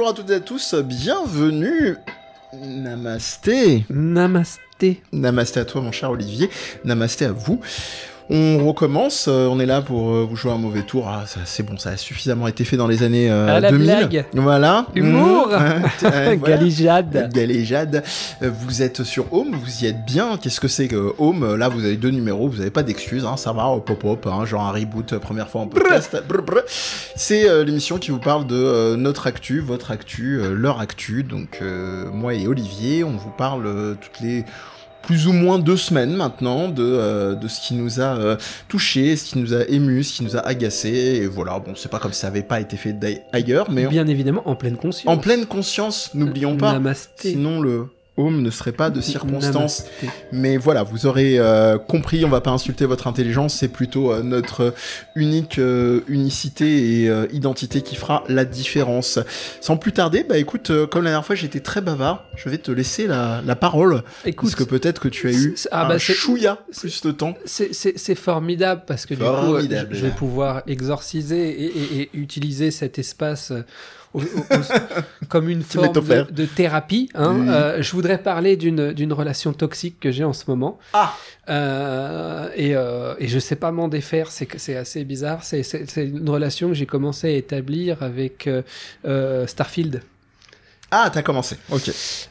bonjour à toutes et à tous, bienvenue. Namasté. Namasté. Namasté à toi mon cher Olivier, namasté à vous. On recommence, euh, on est là pour euh, vous jouer un mauvais tour. Ah, ça, c'est bon, ça a suffisamment été fait dans les années euh, la 2000. blague. Voilà. Humour. Mmh. Euh, voilà. Galijade. Galéjade. Euh, Vous êtes sur Home, vous y êtes bien. Qu'est-ce que c'est que Home? Là, vous avez deux numéros, vous n'avez pas d'excuses, hein, ça va, hop hop hop, hein, genre un reboot euh, première fois en podcast. Brr, brr. C'est euh, l'émission qui vous parle de euh, notre actu, votre actu, euh, leur actu. Donc, euh, moi et Olivier, on vous parle euh, toutes les plus ou moins deux semaines maintenant de, euh, de ce qui nous a euh, touché, ce qui nous a ému, ce qui nous a agacé. Et voilà, bon, c'est pas comme si ça avait pas été fait ailleurs, mais Bien évidemment, en pleine conscience. en pleine conscience, n'oublions pas. Namasté. Sinon, le home ne serait pas de circonstance. Mais voilà, vous aurez euh, compris, on va pas insulter votre intelligence, c'est plutôt euh, notre unique euh, unicité et identité qui fera la différence. Sans plus tarder, bah écoute, comme la dernière fois j'étais très bavard, je vais te laisser la, la parole, Écoute, parce que peut-être que tu as eu ah un bah c'est- chouïa plus de temps. c'est- formidable parce que du coup, je je vais pouvoir exorciser et, et- et utiliser cet espace au- au- au- comme une forme de, thérapie. hein. Euh, je voudrais parler d'une relation toxique que j'ai en ce moment. Ah Euh, et, euh, et je sais pas m'en défaire, c'est que c'est assez bizarre. C'est une relation que j'ai commencé à établir avec euh, Starfield. Ah, t'as commencé, ok.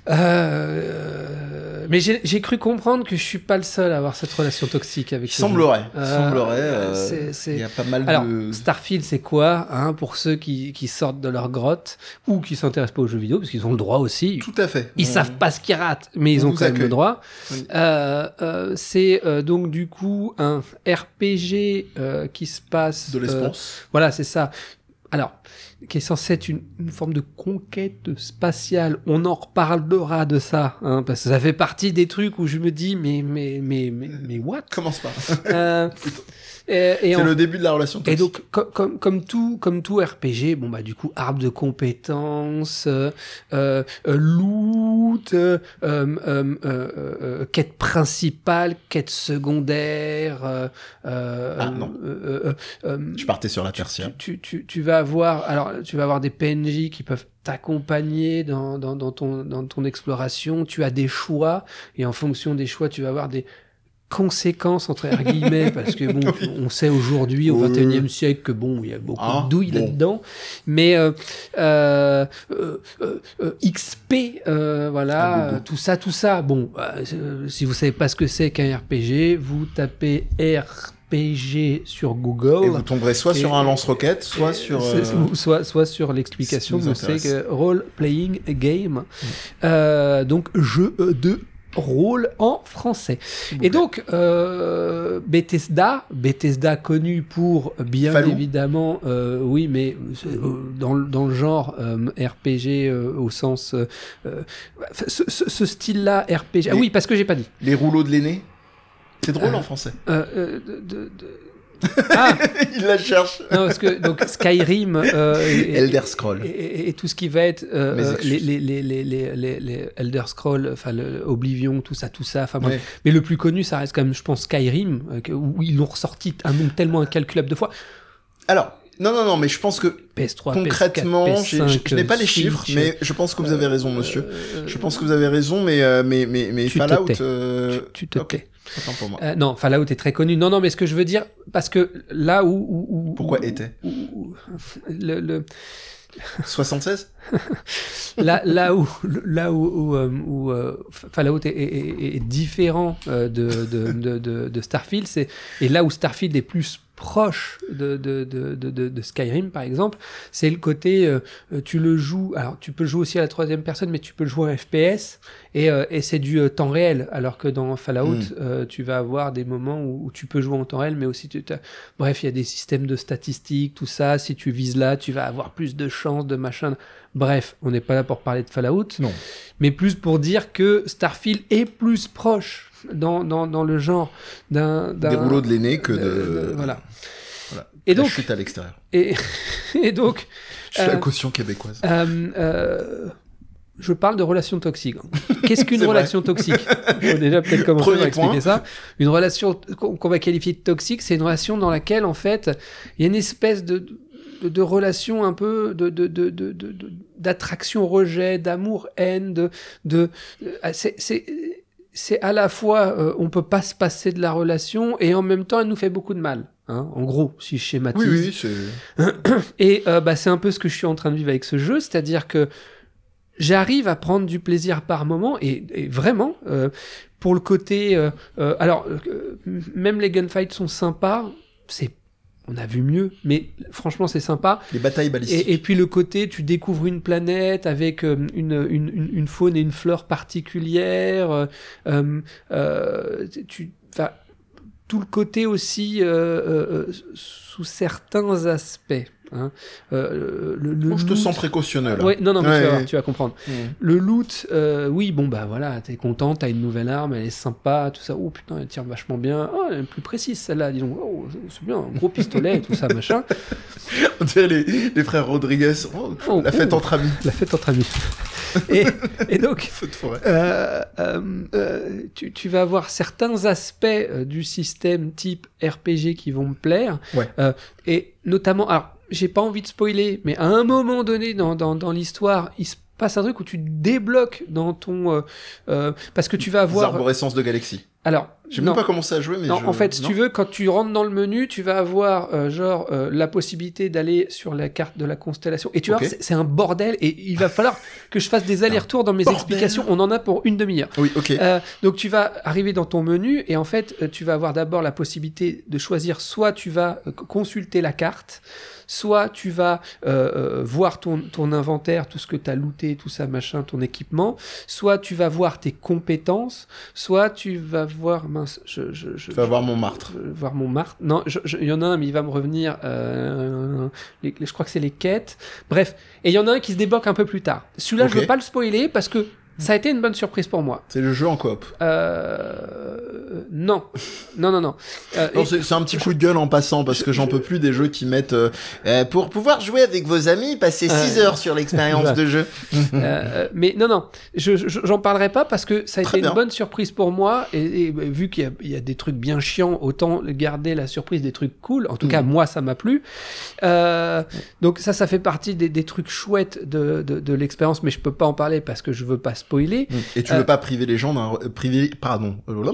Euh, mais j'ai cru comprendre que je suis pas le seul à avoir cette relation toxique avec ce semblerait, il Euh, semblerait, euh, il y a pas mal Alors, de... Starfield, c'est quoi hein, Pour ceux qui, qui sortent de leur grotte ou qui s'intéressent pas aux jeux vidéo, parce qu'ils ont le droit aussi. Tout à fait. Ils On- savent pas ce qu'ils ratent, mais ils on ont quand même le droit. Oui. Euh, euh, c'est euh, donc du coup un RPG euh, qui se passe. De euh, l'espace. voilà, c'est ça. Alors, qui est censé être une, une forme de conquête spatiale. On en reparlera de ça, hein, parce que ça fait partie des trucs où je me dis, mais, mais, mais, mais, mais what? Commence pas. Euh, et C'est le début de la relation et donc, co- comme, comme, tout, comme tout RPG, bon, bah, du coup, arbre de compétences, euh, euh, euh, loot, euh, euh, euh, euh, euh, quête principale, quête secondaire. euh, euh, Ah, non. euh, euh, euh, Je partais sur la tertiaire. tu, tu, tu, tu vas avoir, alors, tu vas avoir des PNJ qui peuvent t'accompagner dans, dans, dans, ton, dans ton exploration. Tu as des choix, et en fonction des choix, tu vas avoir des conséquences entre guillemets parce que bon Oui. on sait aujourd'hui au Oui. 21e siècle que bon il y a beaucoup Ah, de douilles bon. là-dedans mais euh, euh, euh, XP Ah, voilà euh, tout ça tout ça bon si vous savez pas ce que c'est qu'un RPG vous tapez RPG sur Google Et vous tomberez soit Et- sur un lance-roquette, soit sur. euh, soit, soit sur l'explication, ce c'est intéresse. que role playing game, Euh, donc jeu de rôle en français. Et donc euh, Bethesda, Bethesda connu pour bien évidemment, euh, oui, mais euh, dans, le- dans le genre RPG au sens ce, ce- ce style-là RPG. Ah oui, parce que j'ai pas dit. Les rouleaux de l'aîné? C'est drôle Euh, en français. Euh, euh, de- de- de- Ah Il la cherche. non, parce que donc Skyrim euh, et- Elder Scroll. et, et- et tout ce qui va être euh, les, les, les, les, les, les Elder Scrolls, enfin Oblivion, tout ça, tout ça. Enfin, bref. Ouais. Mais le plus connu, ça reste quand même, je pense, Skyrim, où ils l'ont ressorti un nombre tellement incalculable de fois. Alors, non, non, non, mais je pense que PS3, concrètement, PS4, j'ai- PS5, j'ai- je n'ai pas les Switch, chiffres, mais je pense que vous avez raison, monsieur. euh, Je pense que vous avez raison, mais, euh, mais, mais, mais Tu te Fallout. tais. euh, tu, tu te ok. tais. Attends pour moi. Euh, non, Fallout est très connu. Non, non, mais ce que je veux dire, parce que là où. où- où- Pourquoi où- était? où- où- le, le- 76 là, là où, là où, où, euh, où, euh, Fallout est, est- est- différent euh, de, de, de, de- de Starfield, c'est et là où Starfield est plus proche de, de, de, Skyrim par exemple, c'est le côté euh, euh, tu le joues, alors tu peux le jouer aussi à la troisième personne, mais tu peux le jouer en FPS et, euh, et c'est du euh, temps réel, alors que dans Fallout Mm. euh, tu vas avoir des moments où, où tu peux jouer en temps réel, mais aussi tu bref il y a des systèmes de statistiques, tout ça, si tu vises là tu vas avoir plus de chances de machin. Bref, on n'est pas là pour parler de Fallout, Non. mais plus pour dire que Starfield est plus proche dans, dans, dans le genre d'un... Des rouleaux de l'aîné que de. de- voilà. Voilà. Et La donc, chute à l'extérieur. et, et donc Je suis la euh, caution québécoise. euh, euh, je parle de relations toxiques. Qu'est-ce qu'une vrai. relation toxique? Il faut déjà peut-être commencer par expliquer ça. Une relation qu'on va qualifier de toxique, c'est une relation dans laquelle, en fait, il y a une espèce de de, de relations un peu de de de de- de- de- euh, c'est c'est à la fois euh, on peut pas se passer de la relation et en même temps elle nous fait beaucoup de mal hein, en gros si je schématise Oui, oui, c'est. et euh, bah, c'est un peu ce que je suis en train de vivre avec ce jeu, c'est-à-dire que j'arrive à prendre du plaisir par moment, et, et vraiment, euh, pour le côté... euh, euh, alors, euh, même les gunfights sont sympas, c'est... On a vu mieux, mais franchement c'est sympa. Les batailles balistiques. Et, et puis le côté, tu découvres une planète avec euh, une, une, une- une faune et une fleur particulières. euh, euh, euh, tu, tout le côté aussi euh, sous certains aspects. Hein. Euh, le, le Bon, je te sens précautionneux là. Ouais, non, non, mais Ouais, tu, vas, voir, ouais. tu vas comprendre. Mm. Le loot, euh, oui, bon, bah voilà, t'es content, t'as une nouvelle arme, elle est sympa, tout ça. Oh putain, elle tire vachement bien. Oh, elle est plus précise celle-là, dis donc. Oh, c'est bien, un gros pistolet, tout ça, machin. On dirait les, les frères Rodriguez. Oh, Oh, la fête oh. entre amis. La fête entre amis. et, et donc, Feu de forêt. euh, euh, tu, tu vas avoir certains aspects du système type RPG qui vont me plaire. Et notamment, alors, j'ai pas envie de spoiler, mais à un moment donné dans, dans, dans l'histoire, il se passe un truc où tu débloques dans ton. euh, euh, parce que tu vas avoir. arborescences de galaxies. Alors, J'ai même pas commencé à jouer, mais Non, je- en fait, si non. tu veux, quand tu rentres dans le menu, tu vas avoir euh, genre euh, la possibilité d'aller sur la carte de la constellation. Et tu vois, c'est un bordel et il va falloir que je fasse des allers-retours dans mes bordel. explications. On en a pour une demi-heure. Oui, ok. Euh, donc tu vas arriver dans ton menu et en fait euh, tu vas avoir d'abord la possibilité de choisir soit tu vas euh, consulter la carte, soit tu vas euh, euh, voir ton, ton inventaire, tout ce que tu as looté, tout ça machin, ton équipement, soit tu vas voir tes compétences, soit tu vas voir mince, je, je, je, Tu vas voir mon martre. voir mon martre. Non, il y en a un, mais il va me revenir. euh, les- les- je crois que c'est les quêtes. Bref, et il y en a un qui se débloque un peu plus tard. Celui-là, Ok. je veux pas le spoiler parce que ça a été une bonne surprise pour moi. C'est le jeu en coop. Euh, non, non, non, non. Euh, Non, et- c'est un petit coup de gueule en passant parce que j'en peux plus des jeux qui mettent euh, euh, pour pouvoir jouer avec vos amis, passez 6 Euh, heures sur l'expérience voilà. de jeu. mais non, non, je, je- j'en parlerai pas parce que ça a Très été bien. une bonne surprise pour moi. Et, et, bah, vu qu'il y a, il y a des trucs bien chiants, autant garder la surprise des trucs cool. En tout cas, moi, ça m'a plu. Donc ça, ça fait partie des, des trucs chouettes de, de, de l'expérience, mais je peux pas en parler parce que je veux pas spoiler. Et tu Euh, veux pas priver les gens d'un euh, priver pardon, euh,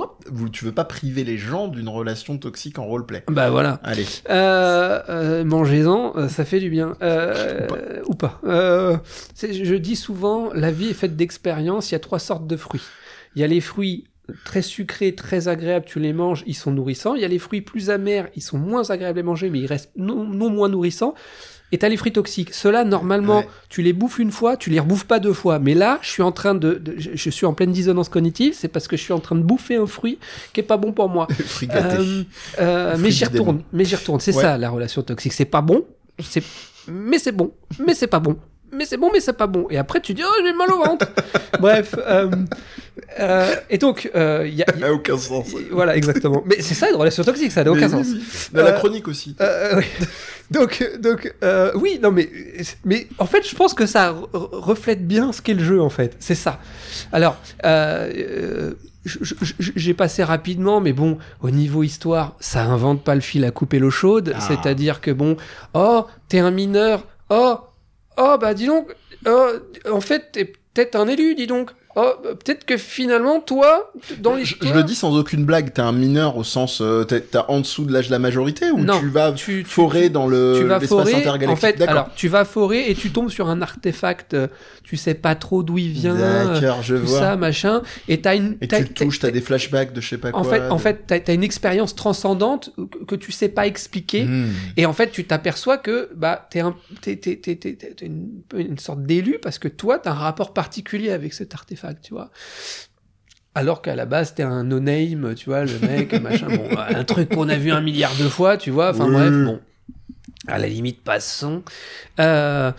tu veux pas priver les gens d'une relation toxique en roleplay. Bah voilà. Allez. Euh, euh, Mangez-en, euh, ça fait du bien. Euh, Ou ou pas. Euh, je dis souvent, la vie est faite d'expériences. Il y a trois sortes de fruits. Il y a les fruits très sucrés, très agréables, tu les manges, ils sont nourrissants. Il y a les fruits plus amers, ils sont moins agréables à manger, mais ils restent non, non moins nourrissants. Et t'as les fruits toxiques. Ceux-là, normalement, Ouais. tu les bouffes une fois, tu les rebouffes pas deux fois. Mais là, je suis en train de, de- je, je suis en pleine dissonance cognitive. C'est parce que je suis en train de bouffer un fruit qui est pas bon pour moi. Euh, euh, mais j'y retourne. Mais j'y retourne. C'est Ouais. ça la relation toxique. C'est pas bon. C'est mais c'est bon. Mais c'est pas bon. Mais c'est bon, mais c'est pas bon. Et après tu dis oh j'ai mal au ventre. Bref. euh, euh, et donc euh, il y a, il y Ça a- aucun sens. voilà exactement. Mais c'est ça une relation toxique. Ça n'a aucun oui, sens. oui. La Euh, chronique aussi. Euh, oui. Donc, donc euh, oui, non, mais, mais en fait, je pense que ça re- reflète bien ce qu'est le jeu, en fait. C'est ça. Alors, euh, euh, j'ai passé rapidement, mais bon, au niveau histoire, ça invente pas le fil à couper l'eau chaude. Ah. C'est-à-dire que bon, oh, t'es un mineur. Oh, oh, bah dis donc, oh, en fait, t'es peut-être un élu, dis donc. Oh, bah, peut-être que finalement, toi, dans Je, l'histoire. je le dis sans aucune blague, t'es un mineur au sens, euh, t'es en dessous de l'âge de la majorité ou Non, tu vas tu- tu- forer dans le tu vas l'espace forer, intergalactique? en fait, D'accord. alors tu vas forer et tu tombes sur un artefact, euh, tu sais pas trop d'où il vient, euh, je tout vois. ça, machin, et t'as une, Et tu le touches, t'as des flashbacks de je sais pas quoi. en fait, en de- fait, t'as, une expérience transcendante que, que tu sais pas expliquer, Hmm. et en fait, tu t'aperçois que bah t'es un, t'es, t'es, t'es, t'es- t'es une, une sorte d'élu parce que toi, t'as un rapport particulier avec cet artefact, tu vois. Alors qu'à la base, t'es un no-name, tu vois, le mec, machin, bon, un truc qu'on a vu un milliard de fois, tu vois, enfin Oui. bref, bon. À la limite, passons. Euh,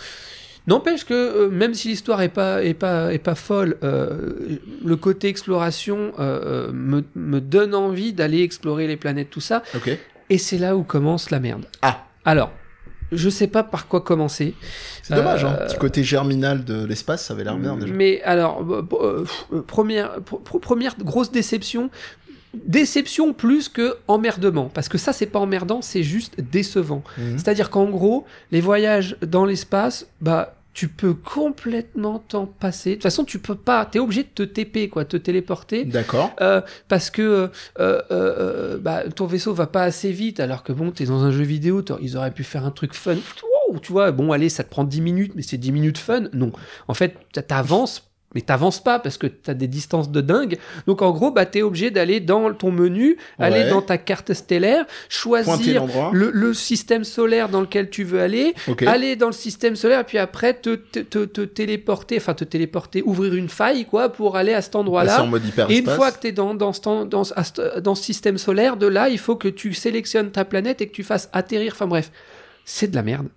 N'empêche que euh, même si l'histoire est pas est pas est pas folle, euh, le côté exploration euh, me, me donne envie d'aller explorer les planètes, tout ça. Et c'est là où commence la merde. Ah. Alors, je sais pas par quoi commencer. C'est dommage, hein. Euh, Petit côté germinal de l'espace, ça avait l'air bien déjà. Mais alors, euh, euh, première, pr- pr- première grosse déception. déception plus que emmerdement. Parce que ça, c'est pas emmerdant, c'est juste décevant. Mhm. C'est-à-dire qu'en gros, les voyages dans l'espace, bah, tu peux complètement t'en passer. De toute façon, tu peux pas. T'es obligé de te TP, quoi, te téléporter. D'accord. Euh, parce que euh, euh, euh, bah, ton vaisseau va pas assez vite, alors que bon, t'es dans un jeu vidéo, ils auraient pu faire un truc fun. Wow, tu vois, bon, allez, ça te prend 10 minutes, mais c'est 10 minutes fun. Non. En fait, t'a- t'avances, mais t'avances pas parce que t'as des distances de dingue. Donc en gros, bah, t'es obligé d'aller dans ton menu, aller dans ta carte stellaire, choisir le, le système solaire dans lequel tu veux aller, aller dans le système solaire, et puis après te, te, te- te téléporter, enfin te téléporter, ouvrir une faille, quoi, pour aller à cet endroit-là. Et une fois que tu es dans, dans, dans ce système solaire, de là, il faut que tu sélectionnes ta planète et que tu fasses atterrir. Enfin bref, c'est de la merde.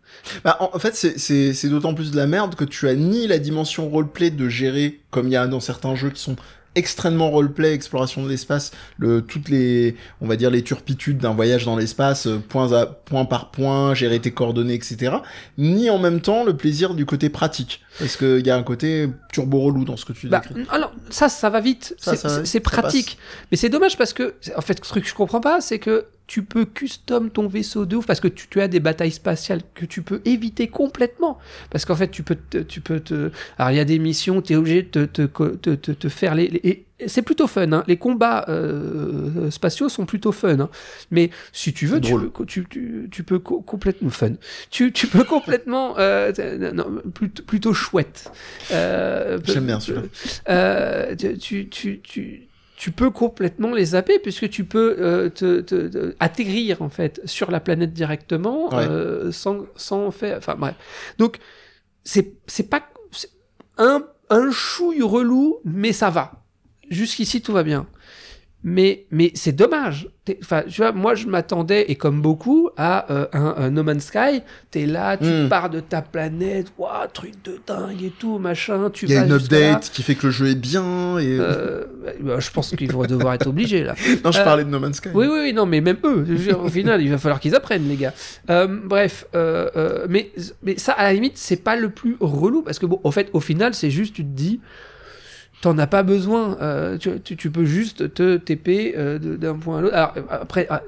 Bah, en fait, c'est- d'autant plus de la merde que tu as ni la dimension roleplay de gérer, comme il y a dans certains jeux qui sont extrêmement roleplay, exploration de l'espace, le toutes les, on va dire les turpitudes d'un voyage dans l'espace, euh, point à point par point, gérer tes coordonnées, etc. Ni en même temps le plaisir du côté pratique, parce qu'il y a un côté turbo relou dans ce que tu Bah, décris. alors, ça, ça va vite. C'est- pratique. Mais c'est dommage parce que, en fait, le truc que je comprends pas, c'est que tu peux custom ton vaisseau de ouf parce que tu, tu as des batailles spatiales que tu peux éviter complètement. Parce qu'en fait, tu peux te, tu peux te, alors il y a des missions, tu es obligé de te, te, te, faire les, les- c'est plutôt fun, hein. Les combats euh, spatiaux sont plutôt fun, hein. Mais si tu veux, tu, tu, tu, tu peux co- complètement fun. Tu, tu peux complètement, euh, non, plutôt, plutôt chouette. Euh, J'aime bien celui-là. euh, tu, tu, tu, tu peux complètement les zapper puisque tu peux euh, te, te- te- atterrir en fait sur la planète directement Ouais. euh, sans, sans faire. Enfin bref. Donc c'est c'est pas un un chouille relou, mais ça va. Jusqu'ici tout va bien. Mais, mais c'est dommage. Enfin, tu vois, moi je m'attendais, et comme beaucoup, à euh, un, un No Man's Sky. T'es là, tu Hmm. pars de ta planète, waouh, truc de dingue et tout, machin. Tu Il y a une là. update qui fait que le jeu est bien et Euh, bah, je pense qu'ils vont devoir être obligés là. non, je euh, parlais de No Man's Sky. Oui, oui, oui, non, mais même eux, dire, au final, il va falloir qu'ils apprennent, les gars. Bref, mais, mais ça, à la limite, c'est pas le plus relou parce que, bon, au fait, au final, c'est juste, tu te dis, t'en as pas besoin. euh, tu, tu, tu peux juste te TP euh, d'un point à l'autre. Alors, euh, après, ah,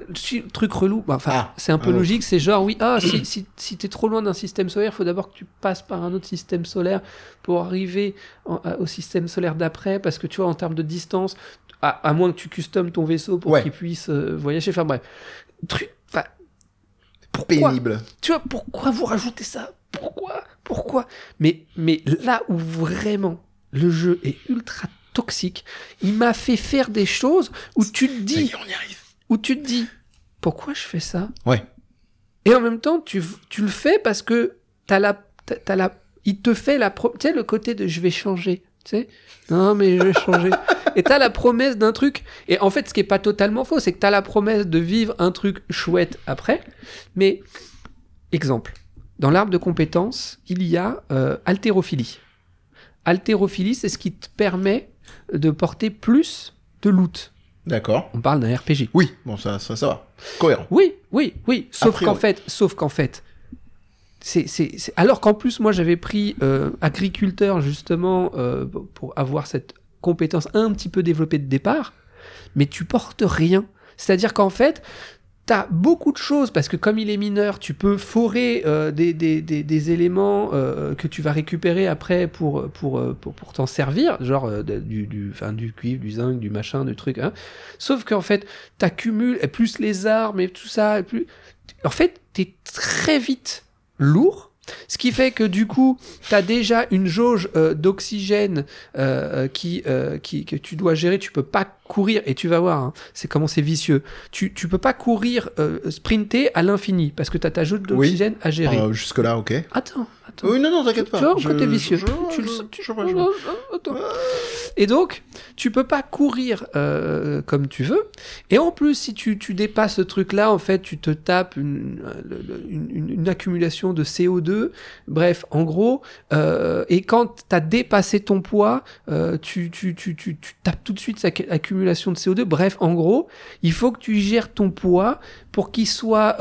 truc relou, bah, enfin, Ah, c'est un peu logique, c'est genre, oui, ah, si, si, si t'es trop loin d'un système solaire, faut d'abord que tu passes par un autre système solaire pour arriver en- au système solaire d'après, parce que tu vois, en termes de distance, à, à moins que tu customes ton vaisseau pour Ouais. qu'il puisse euh, voyager. Enfin bref, truc. Enfin, Pénible. Tu vois, pourquoi vous rajoutez ça? Pourquoi? Pourquoi? Mais mais là où vraiment le jeu est ultra toxique, il m'a fait faire des choses où tu te y dis, est, on y arrive. où tu te dis, pourquoi je fais ça? Ouais. Et en même temps, tu, tu le fais parce que t'as la, t'as, t'as la, il te fait la, pro- tu sais, le côté de je vais changer, tu sais. Non, mais je vais changer. et t'as la promesse d'un truc. Et en fait, ce qui est pas totalement faux, c'est que t'as la promesse de vivre un truc chouette après. Mais, exemple, dans l'arbre de compétences, il y a euh, haltérophilie. Haltérophilie, c'est ce qui te permet de porter plus de loot. D'accord. On parle d'un RPG. Oui, bon, ça, ça, ça va. Cohérent. Oui, oui, oui. Sauf qu'en fait, sauf qu'en fait, c'est, c'est, c'est- alors qu'en plus, moi, j'avais pris euh, agriculteur justement euh, pour avoir cette compétence un petit peu développée de départ, mais tu portes rien. C'est-à-dire qu'en fait, T'as beaucoup de choses parce que comme il est mineur, tu peux forer euh, des, des, des, des éléments euh, que tu vas récupérer après pour, pour, euh, pour, pour t'en servir, genre euh, du, du, enfin, du cuivre, du zinc, du machin, du truc. Hein. Sauf qu'en fait, t'accumules, plus les armes et tout ça, et plus... en fait, t'es très vite lourd. Ce qui fait que du coup, tu as déjà une jauge euh, d'oxygène euh, qui, euh, qui, que tu dois gérer. Tu peux pas courir, et tu vas voir, hein, c'est comment c'est vicieux. Tu, tu peux pas courir, sprinter à l'infini, parce que tu as ta jauge d'oxygène à gérer. Jusque-là, ok. Attends, attends. Oui, non, non, t'inquiète Tu pas. vois, Je- côté vicieux. je- tu le sens- tu- vois, Oh, vois. oh, attends. Et donc, tu peux pas courir euh, comme tu veux. Et en plus, si tu, tu dépasses ce truc-là, en fait, tu te tapes une, euh, une, une- une accumulation de CO2. Bref, en gros, euh, et quand tu as dépassé ton poids, euh, tu, tu, tu, tu, tu tapes tout de suite cette accumulation de CO2. Bref, en gros, il faut que tu gères ton poids pour qu'il soit...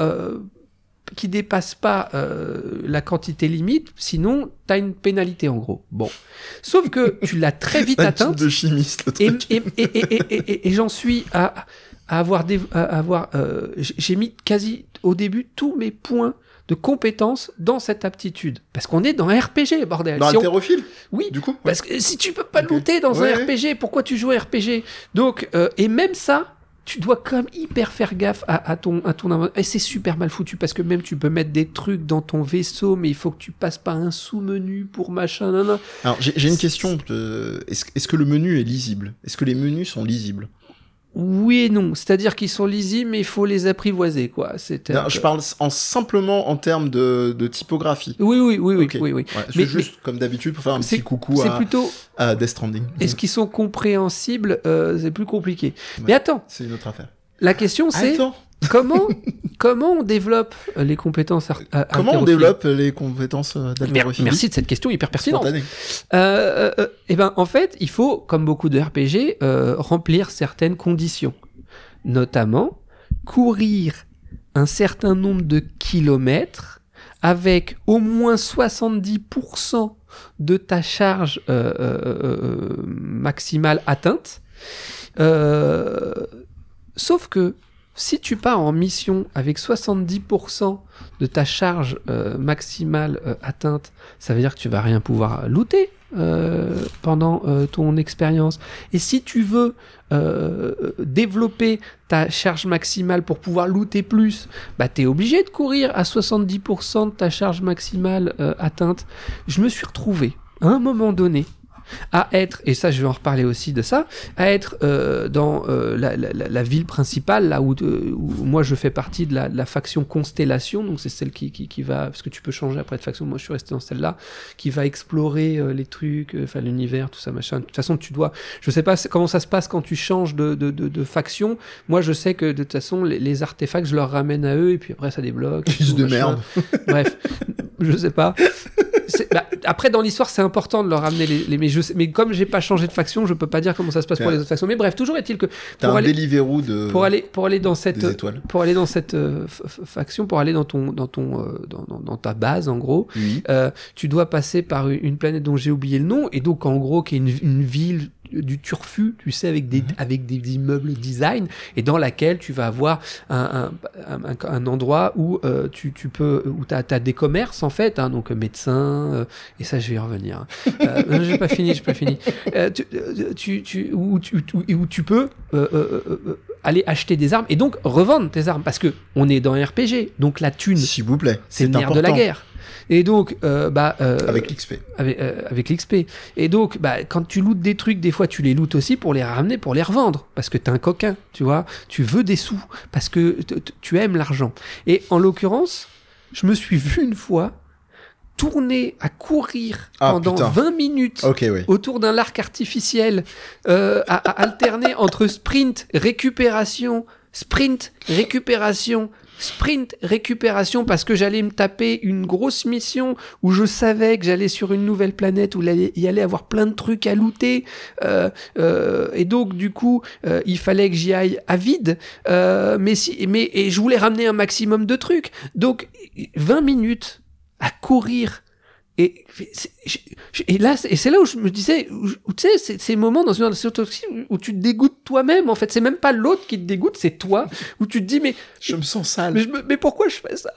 qui dépasse pas euh, la quantité limite, sinon t'as une pénalité en gros. Bon, sauf que tu l'as très vite Un atteinte. de chimiste, le Et, truc. et, et, et, et- et- et j'en suis à, à avoir, des, à avoir euh, j'ai mis quasi au début tous mes points de compétences dans cette aptitude. Parce qu'on est dans un RPG, bordel. Dans Si on- Haltérophile, Oui, du coup ouais. parce que si tu peux pas Ok. looter dans Ouais, un ouais. RPG, pourquoi tu joues à RPG Donc, euh, et même ça, tu dois quand même hyper faire gaffe à, à ton, à ton Et c'est super mal foutu parce que même tu peux mettre des trucs dans ton vaisseau, mais il faut que tu passes par un sous-menu pour machin. nan, nan. Alors, j'ai une question. est-ce que le menu est lisible? Est-ce que les menus sont lisibles? Oui et non. C'est-à-dire qu'ils sont lisibles, mais il faut les apprivoiser, quoi. C'est Non, Je parle en, simplement en termes de, de typographie. Oui, oui, oui, oui, oui, oui. Ouais, c'est Mais- juste comme d'habitude pour faire un petit coucou C'est à, plutôt. à Death Stranding. Est-ce qu'ils sont compréhensibles? Euh, C'est plus compliqué. Ouais. Mais attends, C'est une autre affaire. la question c'est Attends, comment comment on développe euh, les compétences comment on développe les compétences euh, d'haltérophilie Merci de cette question hyper pertinente. Euh, euh, euh, eh ben, en fait, il faut, comme beaucoup de RPG, euh, remplir certaines conditions. Notamment, courir un certain nombre de kilomètres avec au moins 70% de ta charge euh, euh, euh, maximale atteinte. Euh, sauf que si tu pars en mission avec 70% de ta charge euh, maximale euh, atteinte, ça veut dire que tu vas rien pouvoir looter euh, pendant ton expérience. Et si tu veux développer ta charge maximale pour pouvoir looter plus, bah t'es obligé de courir à 70% de ta charge maximale atteinte. Je me suis retrouvé à un moment donné à être, et ça je vais en reparler aussi de ça, à être euh, dans euh, la, la- la- la ville principale, là où, euh, où moi je fais partie de la, de la faction Constellation, donc c'est celle qui, qui, qui va, parce que tu peux changer après de faction, moi je suis resté dans celle-là, qui va explorer euh, les trucs, enfin l'univers, tout ça machin. De toute façon, tu dois, je sais pas comment ça se passe quand tu changes de, de, faction, moi je sais que de toute façon les, les artefacts je leur ramène à eux et puis après ça débloque. Tout, de machin. merde. Bref, je sais pas. Bah, après, dans l'histoire, c'est important de leur ramener les. les- mais, je sais- mais comme j'ai pas changé de faction, je peux pas dire comment ça se passe pour les autres factions. Mais bref, toujours est-il que pour aller, de pour aller pour aller dans cette pour aller dans cette euh, faction, pour aller dans ton dans ton euh, dans, dans- dans ta base en gros, Oui. euh, tu dois passer par une une planète dont j'ai oublié le nom et donc en gros qui est une, une ville du turfu, tu sais, avec des, avec des immeubles design, et dans laquelle tu vas avoir un, un, un, un endroit où euh, tu, tu peux, où tu as, des commerces en fait, hein, donc médecin, euh, et ça je vais y revenir. Euh, non, j'ai pas fini, j'ai pas fini. Euh, tu, euh, tu, tu, où, tu, où, tu peux euh, euh, euh, aller acheter des armes et donc revendre tes armes, parce que on est dans un RPG, donc la thune, S'il vous plaît. c'est le nerf de la guerre. Et donc, euh, bah, euh, Avec l'XP. avec, euh, avec l'XP. Et donc, bah, quand tu lootes des trucs, des fois tu les lootes aussi pour les ramener, pour les revendre. Parce que t'es un coquin, tu vois. Tu veux des sous, parce que tu aimes l'argent. Et en l'occurrence, je me suis vu une fois tourner à courir Ah, pendant putain. 20 minutes oui. autour d'un arc artificiel, euh, à, à alterner entre sprint, récupération, sprint, récupération, sprint, récupération, parce que j'allais me taper une grosse mission où je savais que j'allais sur une nouvelle planète où il allait avoir plein de trucs à looter, euh, euh, et donc du coup, euh, il fallait que j'y aille à vide, euh, mais si, mais et je voulais ramener un maximum de trucs, donc 20 minutes à courir et, là, et c'est là où je me disais, où, tu sais, c'est ces moments dans une relation toxique où tu te dégoûtes toi-même. En fait, c'est même pas l'autre qui te dégoûte, c'est toi. Où tu te dis, mais, Je me sens sale. mais, pourquoi je fais ça?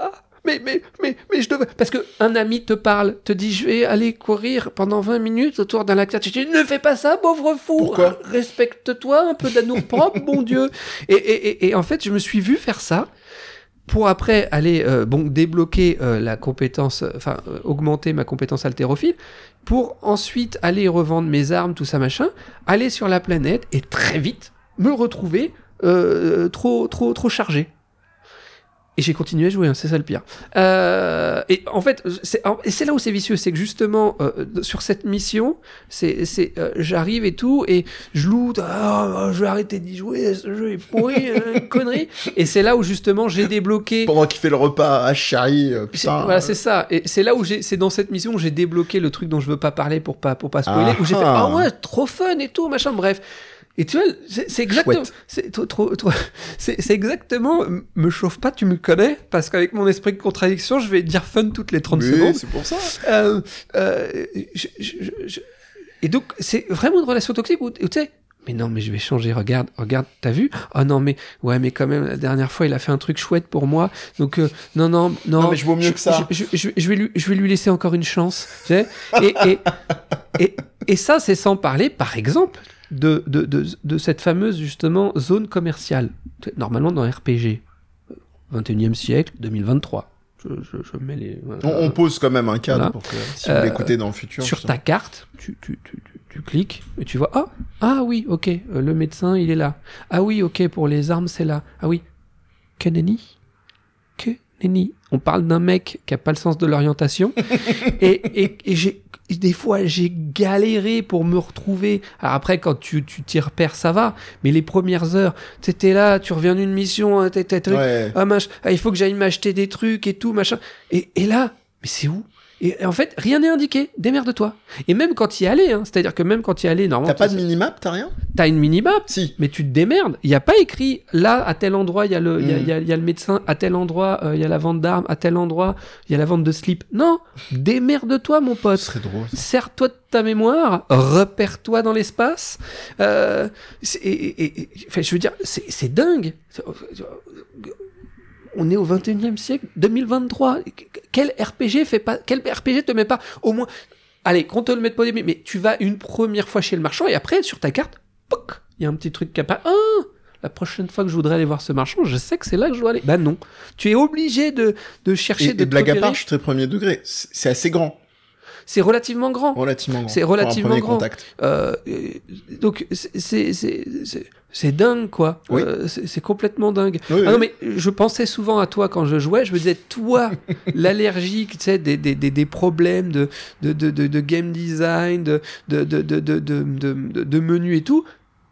Mais, mais, mais, mais je devais. Parce que un ami te parle, te dit, je vais aller courir pendant 20 minutes autour d'un lac. Tu dis, ne fais pas ça, pauvre fou. Pourquoi? Respecte-toi, un peu d'amour propre, bon Dieu. Et, et, et, et en fait, je me suis vu faire ça pour après aller euh, bon débloquer euh, la compétence, euh, enfin euh, augmenter ma compétence haltérophile, pour ensuite aller revendre mes armes, tout ça machin, aller sur la planète et très vite me retrouver euh, trop trop trop chargé. Et j'ai continué à jouer, hein, c'est ça le pire. Euh, et en fait, c'est là où c'est vicieux, c'est que justement euh, sur cette mission, c'est c'est euh, j'arrive et tout et je loot, ah, je vais arrêter d'y jouer, ce jeu est pourri, euh, une connerie. Et c'est là où justement j'ai débloqué. Pendant qu'il fait le repas à Charlie, euh, putain. voilà, c'est ça. Et c'est là où j'ai, c'est dans cette mission où j'ai débloqué le truc dont je veux pas parler pour pas, pour pas spoiler, Ah où j'ai fait, ah. ah ouais, trop fun et tout, machin, bref. Et tu vois, c'est exactement, c'est trop, trop, c'est exactement, me chauffe pas, tu me connais, parce qu'avec mon esprit de contradiction, je vais dire fun toutes les 30 Oui, secondes. c'est pour ça. Euh, euh, je- je- je- Et donc, c'est vraiment une relation toxique où, où tu sais, mais non, mais je vais changer, regarde, regarde, t'as vu? Oh non, mais ouais, mais quand même, la dernière fois, il a fait un truc chouette pour moi, donc euh, non, non, non. Non, mais je vaux mieux que ça. Je, je- je- je vais lui, je vais lui laisser encore une chance. tu sais. Et, et, et, et ça, c'est sans parler, par exemple, de, de, de, de cette fameuse, justement, zone commerciale. Normalement, dans RPG, 21e siècle, 2023. Je, je, je mets les. voilà. On, on pose quand même un cadre Voilà. pour que si vous Euh, l'écoutez dans le futur. Sur ta carte, tu, tu, tu, tu, cliques et tu vois ah ah oui ok euh, le médecin il est là ah oui ok pour les armes c'est là ah oui que nenni on parle d'un mec qui a pas le sens de l'orientation et, et, et j'ai des fois j'ai galéré pour me retrouver Alors après quand tu tu t'y repères ça va mais les premières heures t'étais là tu reviens d'une mission hein, Ouais. ah, ah, il faut que j'aille m'acheter des trucs et tout, machin. Et, et là, mais c'est où? Et, en fait, rien n'est indiqué. Démerde-toi. Et même quand y allais, hein, c'est-à-dire que même quand y allais, normalement, T'as pas de minimap, t'as rien? T'as une minimap, Si. mais tu te démerdes. Il n'y a pas écrit là, à tel endroit, il y, a le- il y, a- Mm. il y a- y a le médecin, à tel endroit, euh, il y a la vente d'armes, à tel endroit, il y a la vente de slip. Non, démerde-toi, mon Ce pote. serait drôle. Sers-toi de ta mémoire, repère-toi dans l'espace. Euh, c'est- et, et- et- enfin, je veux dire, c'est c'est dingue. On est au 21e siècle, 2023. Quel RPG fait pas, quel RPG te met pas au moins, allez, qu'on te le mette pas au début, mais tu vas une première fois chez le marchand et après, sur ta carte, poc, il y a un petit truc qui apparaît. Ah, la prochaine fois que je voudrais aller voir ce marchand, je sais que c'est là que je dois aller. Bah non. Tu es obligé de, de chercher Et, de et blague à part, je suis très premier degré. C'est assez grand. C'est relativement grand. Relativement grand. C'est relativement grand. Euh, euh, donc c'est dingue quoi. Oui. Euh, c'est complètement dingue. Oui, Ah non mais je pensais souvent à toi quand je jouais. Je me disais toi l'allergie, tu sais des, des, des, des problèmes de de, de, de, game design, de de de de de, menu et tout.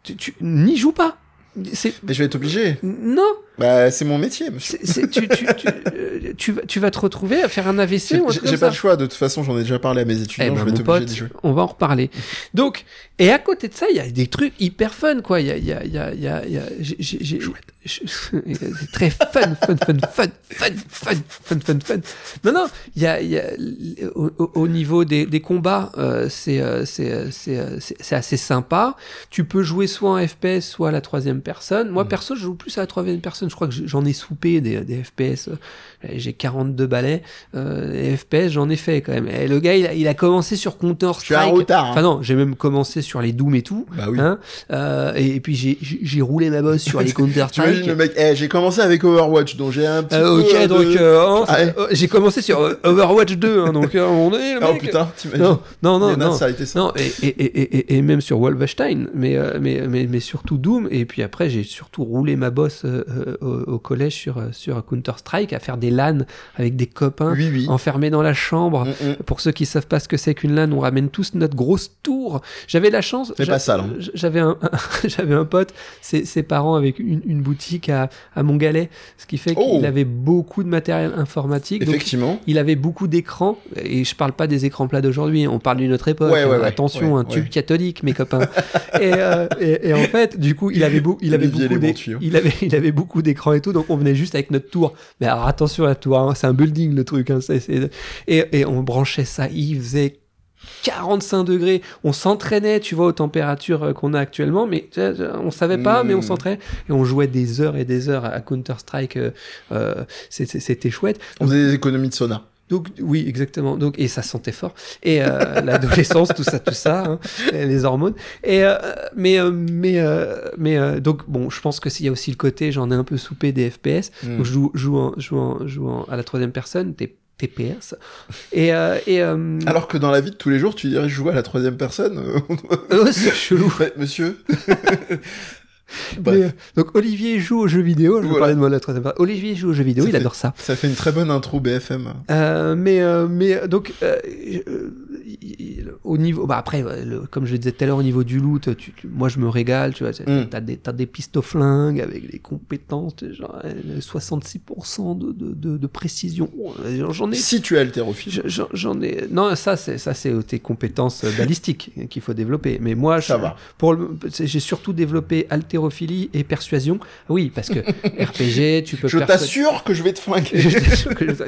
Tu, tu n'y joues pas. Mais je vais être obligé. non. Bah, c'est mon métier, monsieur. tu, tu, tu, euh, tu, vas- tu vas te retrouver à faire un AVC J'ai ou un j'ai- truc j'ai comme pas le choix, de toute façon, j'en ai déjà parlé à mes Eh étudiants, ben, je vais mon être obligé pote, d'y jouer. on va en reparler. Donc, et à côté de ça, il y a des trucs hyper fun, quoi. Il y a, il y a, il y a, il y a, y a- j'ai- très fun, fun, fun, fun, fun, fun, fun, fun, fun. Non, non, il y a, y a au, au- au niveau des, des combats, euh, c'est, euh, c'est, euh, c'est, euh, c'est, c'est assez sympa. Tu peux jouer soit en FPS, soit à la troisième personne. Moi, Mm. perso, je joue plus à la troisième personne. Je crois que j'en ai soupé des, des FPS. J'ai 42 balais. Euh, FPS, j'en ai fait quand même. Et le gars, il a, il a commencé sur Counter Je suis un Strike. retard. hein. Enfin non, j'ai même commencé sur les Doom et tout. Bah oui. Hein Euh, et, et puis j'ai- roulé ma bosse sur les Counter Strike. le mec, eh, j'ai commencé avec Overwatch, donc j'ai un petit Euh, peu ok, de- donc euh, hein, Ah euh, j'ai commencé sur euh, Overwatch 2, hein, donc euh, on est le Oh putain, t'imagines non, non, non, non. ça a été ça. Non, et, même sur Wolfenstein, mais, euh, mais, mais, mais surtout Doom. Et puis après, j'ai surtout roulé ma bosse euh, euh, au, au collège sur, sur Counter-Strike, à faire des LAN avec des copains, Oui, oui. enfermés dans la chambre. Mm, mm. Pour ceux qui savent pas ce que c'est qu'une LAN, on ramène tous notre grosse tour. J'avais la chance. C'est pas sale. J'avais un, j'avais un pote, ses, ses parents avec une, une boutique à, à Montgalet, ce qui fait Oh. qu'il avait beaucoup de matériel informatique. donc Effectivement. il avait beaucoup d'écrans, et je parle pas des écrans plats d'aujourd'hui, on parle d'une autre époque. Ouais, ouais, ouais. Attention, Ouais, un tube catholique, mes copains. et, euh, et, et en fait, du coup, il avait, beau- il avait beaucoup il avait, il avait beaucoup d'écrans et tout, donc on venait juste avec notre tour. Mais alors attention à la tour, hein, c'est un building le truc. hein, et, et on branchait ça, il faisait 45 degrés. On s'entraînait, tu vois, aux températures euh, qu'on a actuellement, mais on savait pas, mais on s'entraînait. Et on jouait des heures et des heures à Counter-Strike. euh, euh, c'était c'était chouette. On faisait des économies de sauna. Donc oui, exactement. Donc et ça sentait fort. Et euh, l'adolescence, tout ça, tout ça, hein, les hormones. Et euh, mais euh, mais mais donc bon, je pense que s'il y a aussi le côté, j'en ai un peu soupé des FPS. Mm. Donc je joue joue en, joue en, joue en- à la troisième personne, des TPS. Et euh, et euh, Alors que dans la vie de tous les jours, tu dirais je joue à la troisième personne. oh, c'est chelou. Monsieur. Mais, euh, donc Olivier joue aux jeux vidéo. Je Voilà. parler de moi. Olivier joue aux jeux vidéo, Ça il fait- adore ça. ça fait une très bonne intro BFM. Euh, mais, euh, mais donc, euh, au niveau, bah après, le- comme je le disais tout à l'heure, au niveau du loot, tu, tu- moi je me régale, tu vois. Mm. T'as des, t'as des pistes flingues avec des compétences, genre euh, 66% de, de, de, de précision. J'en ai. Si tu es haltérophile. je- J'en ai. Non, ça c'est ça c'est tes compétences euh, balistiques qu'il faut développer. Mais moi, Ça je- va. Pour le- c'est- j'ai surtout développé haltérophilie et persuasion. Oui, parce que RPG, tu peux. Je t'assure que je vais te flinguer.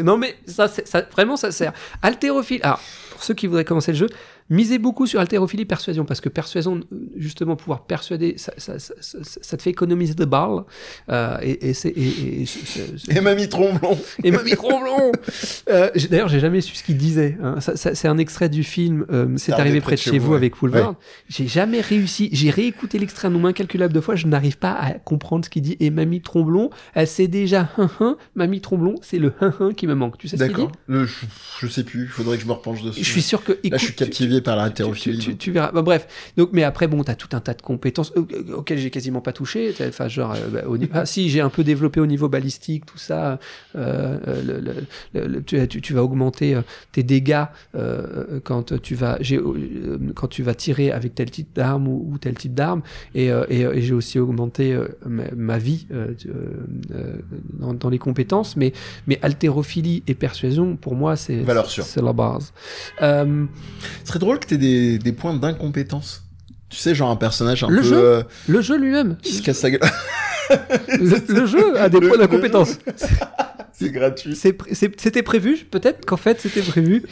Non, mais ça, vraiment, ça sert. Haltérophilie. Alors, pour ceux qui voudraient commencer le jeu, misez beaucoup sur haltérophilie, persuasion, parce que persuasion, justement, pouvoir persuader, ça, ça, ça, ça- te fait économiser de balles. Euh, et, et c'est. Et, et- et- Mamie Tromblon. et Mamie Tromblon euh, j'ai- D'ailleurs, j'ai jamais su ce qu'il disait. hein. C'est un extrait du film euh, C'est arrivé près de chez vous ouais. avec Wolverine. J'ai jamais réussi. J'ai réécouté l'extrait un nombre incalculable de fois. Je n'arrive pas à comprendre ce qu'il dit. Et Mamie Tromblon, elle sait déjà hein, hein. Mamie Tromblon, c'est le hein, hein qui me manque. Tu sais ce qu'il dit? D'accord. Le- Je, je sais plus. Il faudrait que je me repenche dessus. Je suis sûr que. Là, je écoute, suis tu- par la tu, tu- tu verras. Bah, bref. Donc, mais après, bon, t'as tout un tas de compétences euh, euh, auxquelles j'ai quasiment pas touché. Enfin, genre, euh, bah, au niveau- ah, si, j'ai un peu développé au niveau balistique, tout ça. euh, le- le- le- le- tu, tu- tu vas augmenter tes dégâts euh, quand tu vas, quand tu vas tirer avec tel type d'arme ou, ou tel type d'arme. Et, et, et j'ai aussi augmenté ma, ma vie tu- dans, dans les compétences. Mais, mais haltérophilie et persuasion, pour moi, c'est la base. Ce serait drôle que t'aies des, des points d'incompétence. Tu sais, genre un personnage un Le peu. jeu euh, Le jeu lui-même. qui se casse sa gueule. Le, le jeu a des Le- points d'incompétence. C'est gratuit. C'était prévu, peut-être qu'en fait c'était prévu.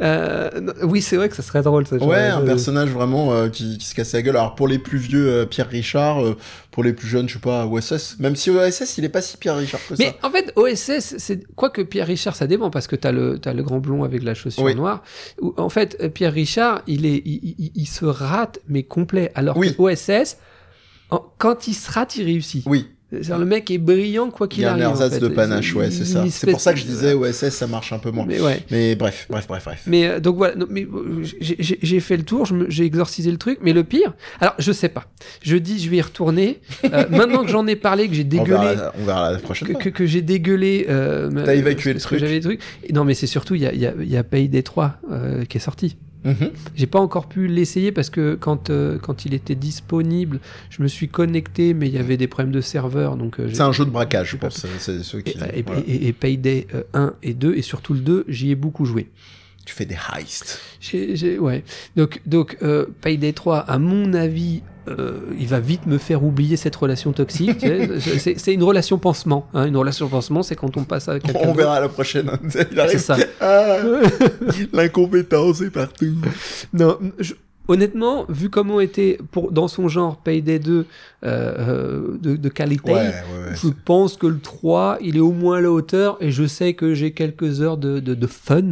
Euh, oui, c'est vrai que ça serait drôle. Ça, Ouais, un euh, personnage vraiment euh, qui, qui se casse la gueule. Alors pour les plus vieux, euh, Pierre Richard. pour les plus jeunes, je sais pas, OSS. Même si OSS, il est pas si Pierre Richard que Mais ça. en fait, OSS, c'est quoi que Pierre Richard, ça dépend parce que t'as le as le grand blond avec la chaussure Oui. noire. Où, en fait, Pierre Richard, il est il, il- il se rate mais complet. Alors Oui. que OSS, quand il se rate, il réussit. Oui, C'est-à-dire, le mec est brillant quoi il qu'il y a un arrive. en ersatz fait. de panache, Il- ouais, c'est il- ça. C'est pour ça que je disais OSS, ça marche un peu moins. Mais ouais. Mais bref, bref, bref, bref. Mais euh, donc voilà, non, mais euh, j'ai- fait le tour, j'ai exorcisé le truc, mais le pire, alors je sais pas. Je dis, je vais y retourner. Euh, maintenant que j'en ai parlé, que j'ai dégueulé, la- on verra la prochaine que, fois. que, que j'ai dégueulé. Euh, T'as évacué le truc. J'avais des trucs. Et Non, mais c'est surtout, il y a, il y, a, il y a Payday 3 euh, qui est sorti. Mhm. J'ai pas encore pu l'essayer parce que quand, euh, quand il était disponible, je me suis connecté, mais il y avait des problèmes de serveur. Donc, euh, C'est un jeu de braquage, je pense. C'est- ceux et, qui. et, voilà. et- et Payday euh, 1 et 2, et surtout le 2, j'y ai beaucoup joué. Tu fais des heists. Ouais. Donc, donc euh, Payday 3, à mon avis, euh, il va vite me faire oublier cette relation toxique. tu sais. c'est, une relation pansement. hein. Une relation pansement, c'est quand on passe à quelqu'un On verra la prochaine. C'est ça. Ah, L'incompétence est partout. Non, je- honnêtement, vu comment était pour, dans son genre Payday 2 euh, euh, de, de qualité, Ouais, ouais, ouais. je pense que le 3, il est au moins à la hauteur et je sais que j'ai quelques heures de, de, de fun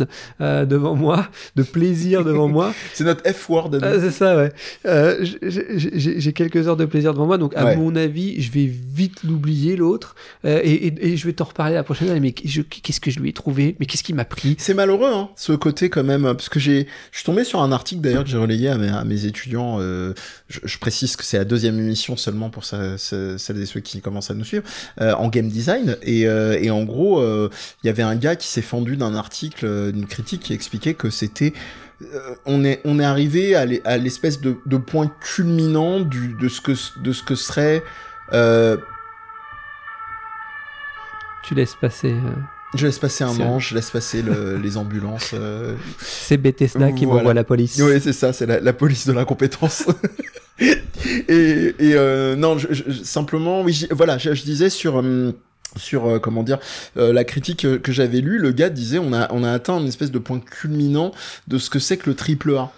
euh, devant moi, de plaisir devant moi. C'est notre F-word. Ah, c'est ça, ouais. Euh, j'ai- quelques heures de plaisir devant moi, donc à mon avis, je vais vite l'oublier l'autre, Euh, et, et- et je vais t'en reparler la prochaine fois. Mais qu'est-ce que je lui ai trouvé? Mais qu'est-ce qui m'a pris? C'est malheureux, hein, ce côté quand même, parce que j'ai, je suis tombé sur un article d'ailleurs que j'ai relayé à mes, à mes étudiants. euh, je, précise que c'est la deuxième émission seulement pour ça- ça- celles et ceux qui commencent à nous suivre euh, en game design. Et, euh, en gros, il y avait un gars qui s'est fendu d'un article, d'une critique qui expliquait que c'était on est on est arrivé à l'e- à l'espèce de, point culminant de ce que de ce que serait Tu laisses passer. Euh, je laisse passer un manche, je laisse passer le- les ambulances. euh, C'est Bethesda qui Voilà. m'envoie la police. Oui, c'est ça, c'est la, la police de l'incompétence. et et euh, non, je, je- simplement, oui, voilà, je, je disais sur. hum, sur euh, comment dire euh, la critique euh, que j'avais lue, le gars disait on a on a atteint une espèce de point culminant de ce que c'est que le triple A.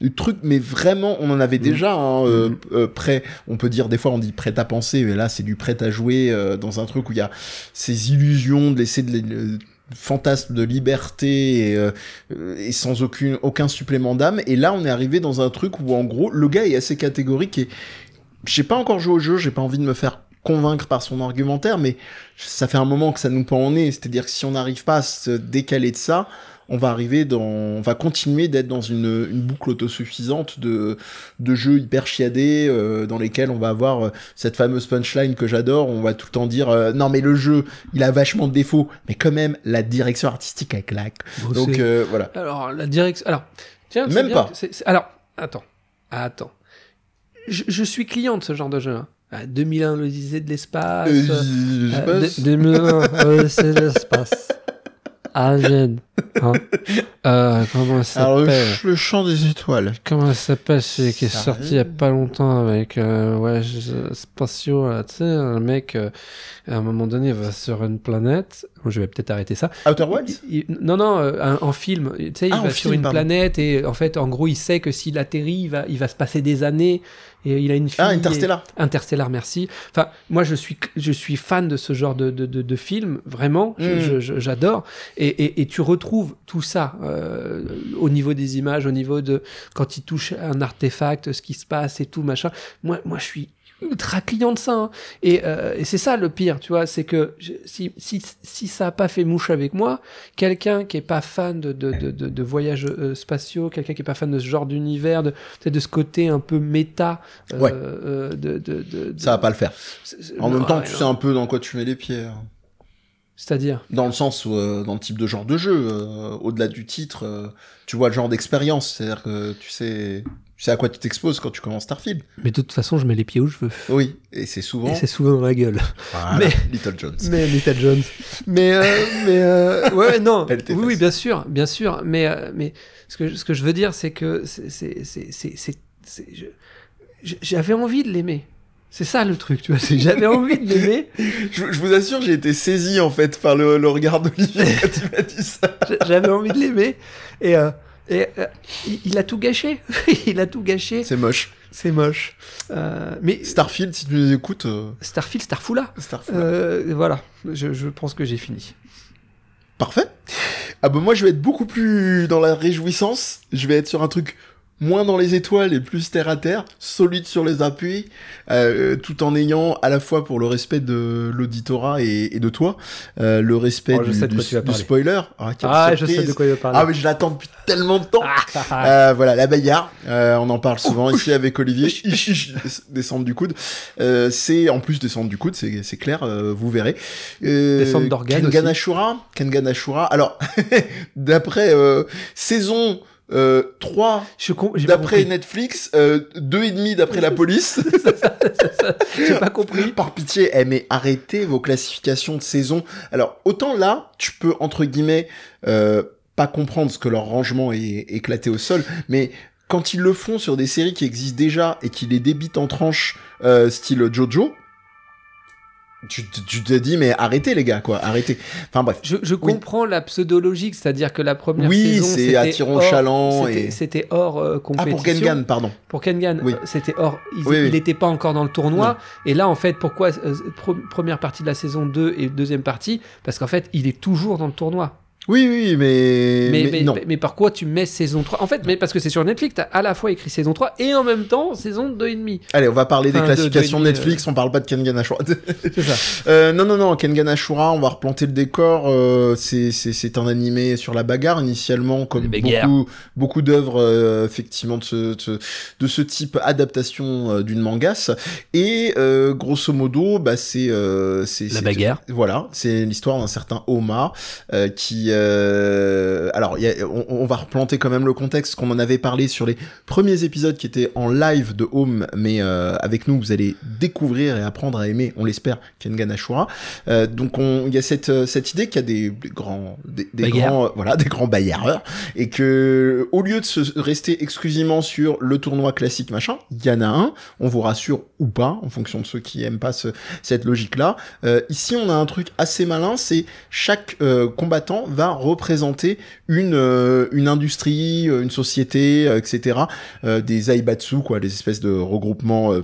Le truc, mais vraiment, on en avait Mhm. déjà hein, euh, Mhm. euh, prêt. On peut dire des fois on dit prêt à penser, mais là c'est du prêt à jouer euh, dans un truc où il y a ces illusions de laisser de, de fantasmes de liberté et, euh, euh, et sans aucune aucun supplément d'âme. Et là on est arrivé dans un truc où en gros le gars est assez catégorique et j'ai pas encore joué au jeu, j'ai pas envie de me faire convaincre par son argumentaire, mais ça fait un moment que ça nous pend au nez. C'est-à-dire que si on n'arrive pas à se décaler de ça, on va arriver dans, on va continuer d'être dans une, une boucle autosuffisante de, de jeux hyper chiadés euh, dans lesquels on va avoir euh, cette fameuse punchline que j'adore. On va tout le temps dire euh, non mais le jeu il a vachement de défauts, mais quand même la direction artistique elle claque. Bon, Donc voilà. Alors, la direction. Alors, Tiens, Même pas. Alors, attends, attends. Je, je suis client de ce genre de jeu. hein. Ah, 2001, l'Odyssée de l'espace. Euh, euh, je euh, passe. de- 2001, l'Odyssée de l'espace. Alien. Hein Euh, comment ça le, s'appelle ch- le chant des étoiles. Comment ça s'appelle celui qui est sorti il y a pas longtemps avec euh, ouais je- spatiaux là, tu sais un mec euh, à un moment donné va sur une planète Bon, je vais peut-être arrêter ça Outer Il- il- non non euh, un- en film tu sais il Ah, va sur film, une pardon. planète et en fait en gros il sait que s'il atterrit il va il va se passer des années et il a une fille Ah, et- Interstellar. Interstellar, merci. Enfin, moi, je suis, je suis fan de ce genre de, de, de, de film, vraiment. Mm. J'adore. Et, et, et tu retrouves tout ça euh, au niveau des images, au niveau de quand il touche un artefact, ce qui se passe et tout, machin. Moi, moi je suis ultra client de ça. hein. Et, euh, et c'est ça le pire, tu vois, c'est que je- si, si, si ça a pas fait mouche avec moi, quelqu'un qui est pas fan de, de, de, de, de voyages euh, spatiaux, quelqu'un qui est pas fan de ce genre d'univers, de, de ce côté un peu méta, euh, Ouais. de, de, de- de- Ça va pas le faire. En non, même temps, ouais, tu non. sais un peu dans quoi tu mets les pieds. hein. C'est-à-dire Dans le sens où, euh, dans le type de genre de jeu, euh, au-delà du titre, euh, tu vois le genre d'expérience. C'est-à-dire que tu sais, tu sais à quoi tu t'exposes quand tu commences Starfield. Mais de toute façon, je mets les pieds où je veux. Oui, et c'est souvent. Et c'est souvent dans la gueule. Voilà, Mais- Little Jones. Mais Little Jones. Mais, euh, mais euh, ouais, non. Oui, oui, bien sûr, bien sûr. Mais, euh, mais ce que, je- ce que je veux dire, c'est que c'est, c'est, j'avais envie de l'aimer. C'est ça le truc, tu vois. c'est J'avais envie de l'aimer. Je, je vous assure, j'ai été saisi en fait par le, le regard d'Olivier quand il m'a dit ça. J'avais envie de l'aimer. Et, euh, et euh, il, il a tout gâché. il a tout gâché. C'est moche. C'est moche. Euh, mais Starfield, si tu nous écoutes, euh, Starfield, Starfoula. Starfield. Euh, voilà. Je, je pense que j'ai fini. Parfait. Ah bah moi je vais être beaucoup plus dans la réjouissance. Je vais être sur un truc moins dans les étoiles et plus terre à terre, solide sur les appuis, euh, tout en ayant à la fois pour le respect de l'auditorat et, et de toi, euh, le respect Oh, du, du- du spoiler. Ah, Ah, je sais de quoi il va parler. Ah mais je l'attends depuis tellement de temps. Ah, Euh, voilà, la bagarre, euh, on en parle souvent ici avec Olivier. Descendre du coude. Euh, c'est en plus descendre du coude, c'est clair, euh, vous verrez. Euh, Descendre d'organes Kengan. Ashura, Kengan Ashura. Alors, d'après euh, saison euh, 3 je com- j'ai pas d'après. Netflix, euh, deux et demi d'après la police. J'ai pas compris. Par pitié, eh, mais arrêtez vos classifications de saison. Alors, autant là, tu peux, entre guillemets, euh, pas comprendre ce que leur rangement est éclaté au sol, mais quand ils le font sur des séries qui existent déjà et qui les débitent en tranches, euh, style Jojo, tu, tu- te dis, mais arrêtez les gars, quoi, arrêtez. Enfin bref. Je, je comprends la pseudologique, c'est-à-dire que la première Oui, saison, c'est attirant, c'était- et- C'était hors euh, Ah, compétition. pour Gengan, pardon. Pour Kengan, Oui. euh, c'était hors. Il Oui, oui. n'était pas encore dans le tournoi. Non. Et là, en fait, pourquoi euh, première partie de la saison 2 et deuxième partie? Parce qu'en fait, il est toujours dans le tournoi. Oui, oui, mais, Mais, mais mais, non. mais, par quoi tu mets saison 3 En fait, mais parce que c'est sur Netflix, t'as à la fois écrit saison 3 et en même temps saison 2 et demi. Allez, on va parler des Enfin, de- classifications de- Netflix, on parle pas de Kengan Ashura. C'est ça. Euh, non, non, non, Kengan Ashura, on va replanter le décor. euh, c'est, c'est, c'est un animé sur la bagarre initialement, comme beaucoup, beaucoup d'œuvres euh, effectivement de ce, de ce, de ce type adaptation euh, d'une mangas. Et euh, grosso modo, bah c'est, euh, c'est La bagarre. Voilà, c'est l'histoire d'un certain Oma euh, qui, euh, alors, il y a- on, on va replanter quand même le contexte qu'on en avait parlé sur les premiers épisodes qui étaient en live de Home, mais euh, avec nous, vous allez découvrir et apprendre à aimer, on l'espère, Kengan Ashura. Euh, donc, on- il y a cette, cette idée qu'il y a des, des grands, des, grands, voilà, des grands bagarreurs, et que au lieu de se rester exclusivement sur le tournoi classique machin, il y en a un, on vous rassure ou pas, en fonction de ceux qui aiment pas ce, cette logique-là. Ici, on a un truc assez malin, c'est chaque combattant va représenter une euh, une industrie, euh, une société, euh, etc. Des aibatsu, quoi, des espèces de regroupements.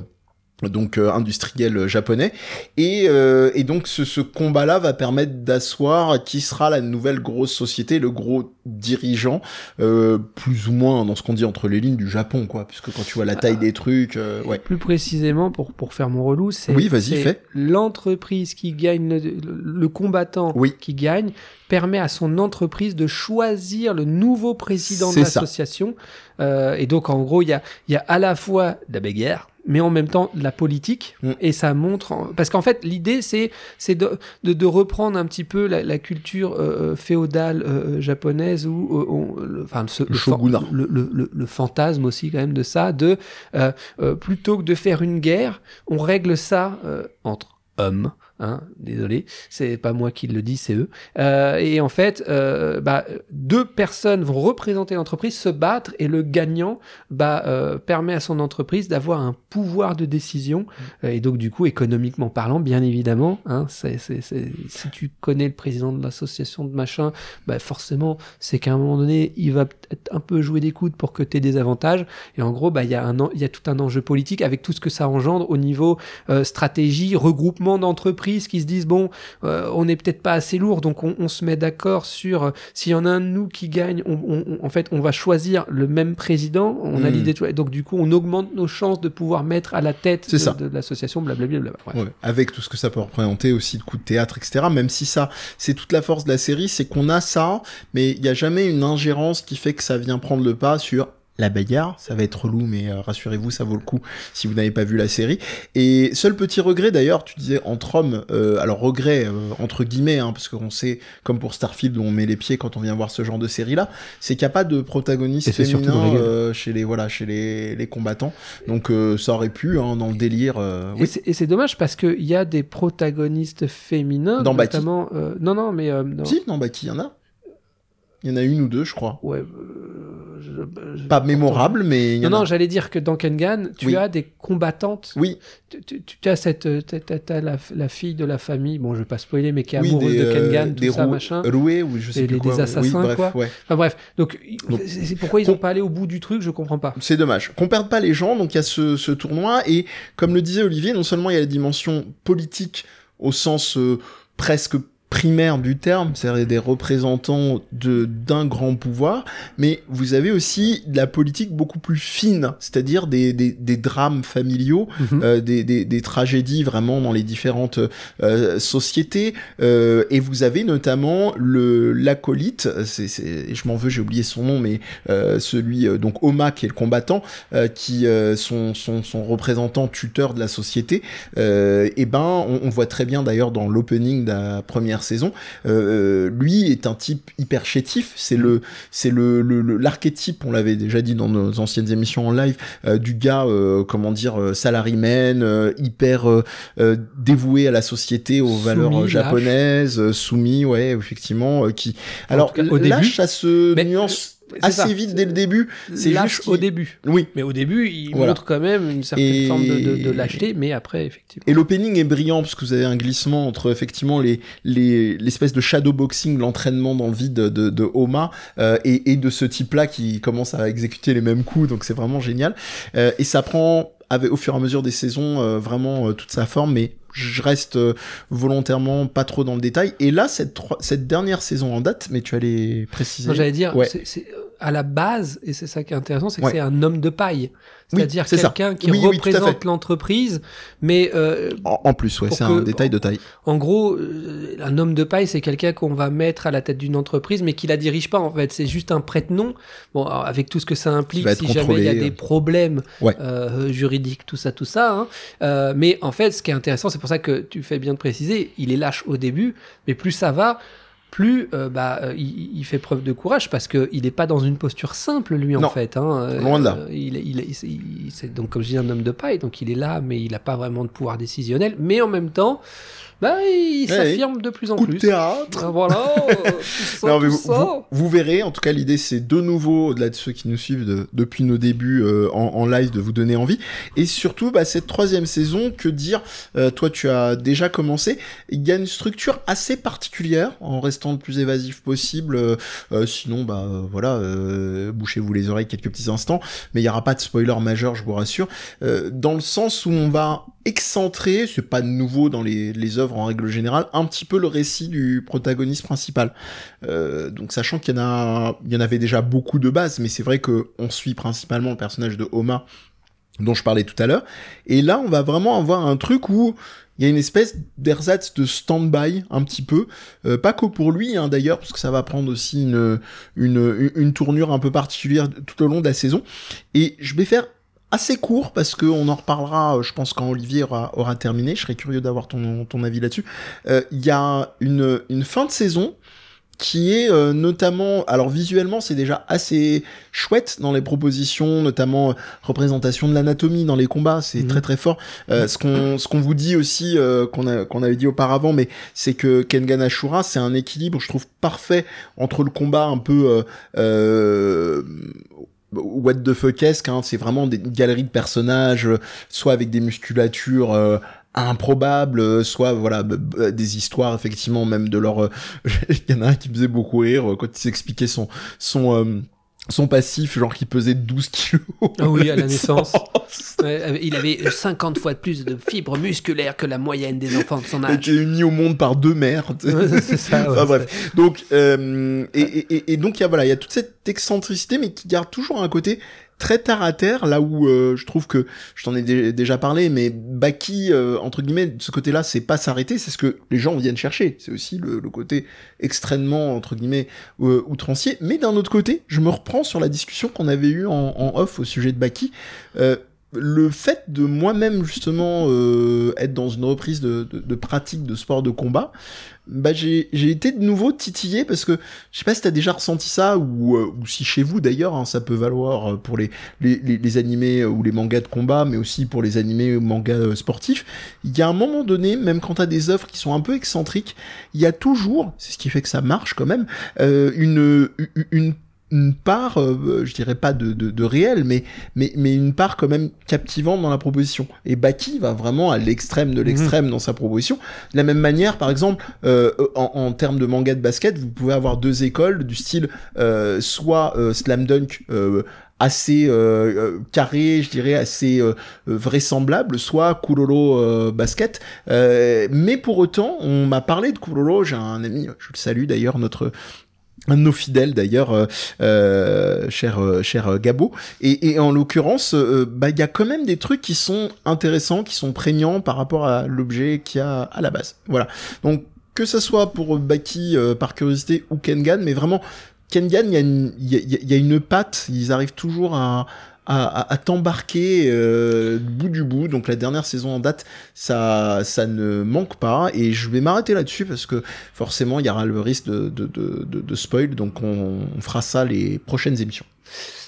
Donc euh, industriels euh, japonais et, euh, et donc ce, ce combat-là va permettre d'asseoir qui sera la nouvelle grosse société, le gros dirigeant, euh, plus ou moins dans ce qu'on dit entre les lignes du Japon, quoi, puisque quand tu vois la taille des trucs, euh, ouais. Plus précisément, pour, pour faire mon relou, c'est Oui, l'entreprise qui gagne, le, le combattant Oui. qui gagne, permet à son entreprise de choisir le nouveau président de l'association. Euh, et donc, en gros, il y a, il y a à la fois la bagarre, mais en même temps de la politique. Mm. Et ça montre. en- Parce qu'en fait, l'idée, c'est c'est de, de, de reprendre un petit peu la, la culture euh, féodale euh, japonaise où. euh, on- le, enfin, ce- Le le, shogunat. le, le- le- le fantasme aussi, quand même, de ça, de. euh, euh, plutôt que de faire une guerre, on règle ça euh, entre hommes. Hein, désolé, c'est pas moi qui le dis, c'est eux. Euh, et en fait, euh, bah, deux personnes vont représenter l'entreprise, se battre, et le gagnant bah, euh, permet à son entreprise d'avoir un pouvoir de décision. Euh, et donc, du coup, économiquement parlant, bien évidemment, hein, c'est, c'est, c'est- si tu connais le président de l'association de machin, bah, forcément, c'est qu'à un moment donné, il va peut-être un peu jouer des coudes pour que tu aies des avantages. Et en gros, bah, il y, a y a tout un enjeu politique avec tout ce que ça engendre au niveau euh, stratégie, regroupement d'entreprises qui se disent bon, euh, on n'est peut-être pas assez lourd, donc on, on se met d'accord sur euh, s'il y en a un de nous qui gagne, on, en fait, on va choisir le même président. On a Mm. l'idée, donc du coup, on augmente nos chances de pouvoir mettre à la tête C'est de, ça. de l'association, blablabla. Bla, bla, bla. Ouais, avec tout ce que ça peut représenter aussi de coups de théâtre, etc. Même si ça, c'est toute la force de la série, c'est qu'on a ça, mais il n'y a jamais une ingérence qui fait que ça vient prendre le pas sur la bagarre. Ça va être relou, mais euh, rassurez-vous, ça vaut le coup si vous n'avez pas vu la série. Et seul petit regret d'ailleurs, tu disais entre hommes, euh, alors regret euh, entre guillemets, hein, parce qu'on sait, comme pour Starfield, où on met les pieds quand on vient voir ce genre de série-là, c'est qu'il n'y a pas de protagoniste Et c'est surtout féminin euh, chez les voilà chez les, les combattants. Donc euh, ça aurait pu, hein, dans le délire. euh, Et oui. c'est- Et c'est dommage parce qu'il y a des protagonistes féminins, Dans Baki. notamment. euh, non, non, mais. euh, dans- Si, non, bah qui y en a Il y en a une ou deux, je crois. Ouais, euh, Pas mémorable, mais y Non, non, j'allais dire que dans Kengan, tu Oui. as des combattantes. Oui, Tu, as cette, euh, t'as- t'as la, la fille de la famille, bon, je vais pas spoiler, mais qui est oui, amoureuse des, de euh, Kengan, des tout ça, machin. roués ou je sais Et plus quoi. des assassins, oui, bref, quoi. ouais. Enfin bref, donc c'est pourquoi ils ont pas allé au bout du truc, je comprends pas. C'est dommage. Qu'on perde pas les gens, donc il y a ce, ce tournoi, et comme le disait Olivier, non seulement il y a la dimension politique au sens euh, presque primaire du terme, c'est-à-dire des représentants de d'un grand pouvoir, mais vous avez aussi de la politique beaucoup plus fine, c'est-à-dire des, des, des drames familiaux, Mhm. euh, des, des, des tragédies vraiment dans les différentes euh, sociétés, euh, et vous avez notamment le l'acolyte, c'est, c'est, je m'en veux, j'ai oublié son nom, mais euh, celui euh, donc Oma qui est le combattant, euh, qui euh, son, son son représentant tuteur de la société, euh, et ben on, on voit très bien d'ailleurs dans l'opening de la première saison, euh, lui est un type hyper chétif, c'est le c'est le l'archétype, on l'avait déjà dit dans nos anciennes émissions en live, euh, du gars euh, comment dire salaryman, hyper dévoué à la société, aux Soumis, valeurs lâche. japonaises, soumis, ouais, effectivement, qui alors cas, au lâche début. ça se nuance assez ça. vite dès le début. C'est lâche juste au début. Oui. Mais au début, il Voilà. montre quand même une certaine Et- forme de, de, de lâcheté, mais après, effectivement. Et l'opening est brillant parce que vous avez un glissement entre effectivement les les l'espèce de shadowboxing, l'entraînement dans le vide de, de, de Oma euh, et, et de ce type-là qui commence à exécuter les mêmes coups, donc c'est vraiment génial. Euh, et ça prend avec, au fur et à mesure des saisons euh, vraiment euh, toute sa forme, mais je reste euh, volontairement pas trop dans le détail. Et là, cette, dernière saison en date, mais tu allais préciser. J'allais dire, Ouais. À la base, et c'est ça qui est intéressant, c'est que Ouais. c'est un homme de paille. C'est-à-dire quelqu'un qui Oui, représente l'entreprise, mais euh, En, en plus, ouais, c'est un détail de taille. En gros, euh, un homme de paille, c'est quelqu'un qu'on va mettre à la tête d'une entreprise, mais qui la dirige pas en fait. C'est juste un prête-nom. Bon, alors, avec tout ce que ça implique, si jamais il y a des problèmes Ouais. euh, juridiques, tout ça, tout ça. hein. Mais en fait, ce qui est intéressant, c'est pour ça que tu fais bien de préciser, il est lâche au début, mais plus ça va. Plus euh, bah, euh, il, il fait preuve de courage parce que il n'est pas dans une posture simple lui en fait. hein. Euh, Loin de là. il, il- c'est donc comme je dis un homme de paille, donc il est là, mais il n'a pas vraiment de pouvoir décisionnel. Mais en même temps, bah, il Ouais. s'affirme de plus en Coup de plus. théâtre. Ah, voilà, euh, ça, Non, mais vous, ça. vous- vous verrez, en tout cas l'idée c'est de nouveau, au-delà de ceux qui nous suivent de- depuis nos débuts euh, en, en live, de vous donner envie. Et surtout, bah, cette troisième saison, que dire, euh, toi tu as déjà commencé, il y a une structure assez particulière, en restant le plus évasif possible, sinon, bah voilà, bouchez-vous les oreilles quelques petits instants, mais il n'y aura pas de spoiler majeur, je vous rassure, dans le sens où on va excentrer, c'est pas nouveau dans les, les œuvres en règle générale, un petit peu le récit du protagoniste principal. Euh, donc sachant qu'il y en a, il y en avait déjà beaucoup de bases, mais c'est vrai que on suit principalement le personnage de Oma dont je parlais tout à l'heure. Et là, on va vraiment avoir un truc où il y a une espèce d'ersatz de stand-by un petit peu, Euh, pas que pour lui hein, d'ailleurs, parce que ça va prendre aussi une, une, une tournure un peu particulière tout au long de la saison. Et je vais faire assez court parce que on en reparlera, je pense quand Olivier aura, aura terminé. Je serais curieux d'avoir ton, ton avis là-dessus. Il y a une, une fin de saison qui est euh, notamment, alors visuellement c'est déjà assez chouette dans les propositions, notamment euh, représentation de l'anatomie dans les combats, c'est mhm. très très fort. Euh, ce qu'on ce qu'on vous dit aussi qu'on a qu'on avait dit auparavant, mais c'est que Kengan Ashura c'est un équilibre, je trouve parfait entre le combat un peu what the fuck hein, c'est vraiment des galeries de personnages, soit avec des musculatures improbable, soit voilà des histoires effectivement même de leur. Il y en a un qui faisait beaucoup rire quand il s'expliquait son son euh, son passif, genre qui pesait 12 kilos. Ah oui, à la naissance. il avait 50 fois de plus de fibres musculaires que la moyenne des enfants de son âge. Il était mis au monde par deux mères. c'est ça. enfin, bref. Donc, euh, et, et, et, donc, il y a, voilà, il y a toute cette excentricité, mais qui garde toujours un côté très terre à terre, là où euh, je trouve que je t'en ai déjà parlé, mais Baki euh, entre guillemets de ce côté-là, c'est pas s'arrêter, c'est ce que les gens viennent chercher. C'est aussi le, côté extrêmement entre guillemets euh, outrancier. Mais d'un autre côté, je me reprends sur la discussion qu'on avait eue en, en, off au sujet de Baki le fait de moi-même justement euh, être dans une reprise de, de, de, pratique de sport de combat, bah j'ai été de nouveau titillé parce que je sais pas si t'as déjà ressenti ça ou, euh, ou si chez vous d'ailleurs hein, ça peut valoir euh, pour les, les, les, animés ou les mangas de combat mais aussi pour les animés ou mangas sportifs. Il y a un moment donné, même quand t'as des œuvres qui sont un peu excentriques, il y a toujours, c'est ce qui fait que ça marche quand même, une, une une part, euh, je dirais pas de, de, de, réel, mais, mais, mais une part quand même captivante dans la proposition. Et Baki va vraiment à l'extrême de l'extrême mhm. dans sa proposition. De la même manière, par exemple, euh, en, en, termes de manga de basket, vous pouvez avoir deux écoles du style euh, soit euh, Slam Dunk assez euh, carré, je dirais assez vraisemblable, soit Kuroro basket. mais pour autant, on m'a parlé de Kuroro, j'ai un ami, je le salue d'ailleurs, notre un de nos fidèles d'ailleurs, euh, euh, cher euh, cher Gabo. Et, et en l'occurrence, bah il y a quand même des trucs qui sont intéressants, qui sont prégnants par rapport à l'objet qu'il y a à la base. Voilà. Donc que ce soit pour Baki par curiosité ou Kengan, mais vraiment Kengan, il y, y a une patte, ils arrivent toujours à, à, t'embarquer euh, bout du bout. Donc la dernière saison en date, ça, ça ne manque pas. Et je vais m'arrêter là-dessus parce que forcément, il y aura le risque de, de, de, de, spoil. Donc on, fera ça les prochaines émissions.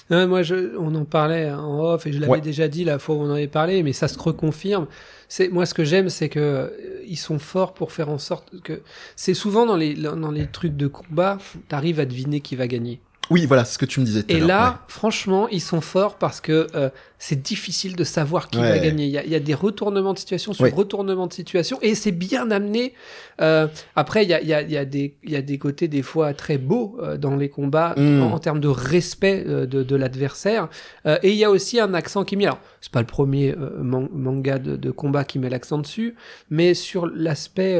moi, je, on en parlait en off et je l'avais déjà dit la fois où on en avait parlé, mais ça se reconfirme. C'est moi ce que j'aime, c'est que euh, ils sont forts pour faire en sorte que c'est souvent dans les dans les trucs de combat, t'arrives à deviner qui va gagner. Oui, voilà, ce que tu me disais. Et là, franchement, ils sont forts parce que euh, c'est difficile de savoir qui va gagner. Il y, a, il y, a, des retournements de situation sur retournements de situation et c'est bien amené. Euh, après, il y a, il y, a, il y, a des, il y a des côtés des fois très beaux euh, dans les combats mm. en, termes de respect euh, de, de l'adversaire. Et il y a aussi un accent qui met. Alors, c'est pas le premier manga de, de, combat qui met l'accent dessus, mais sur l'aspect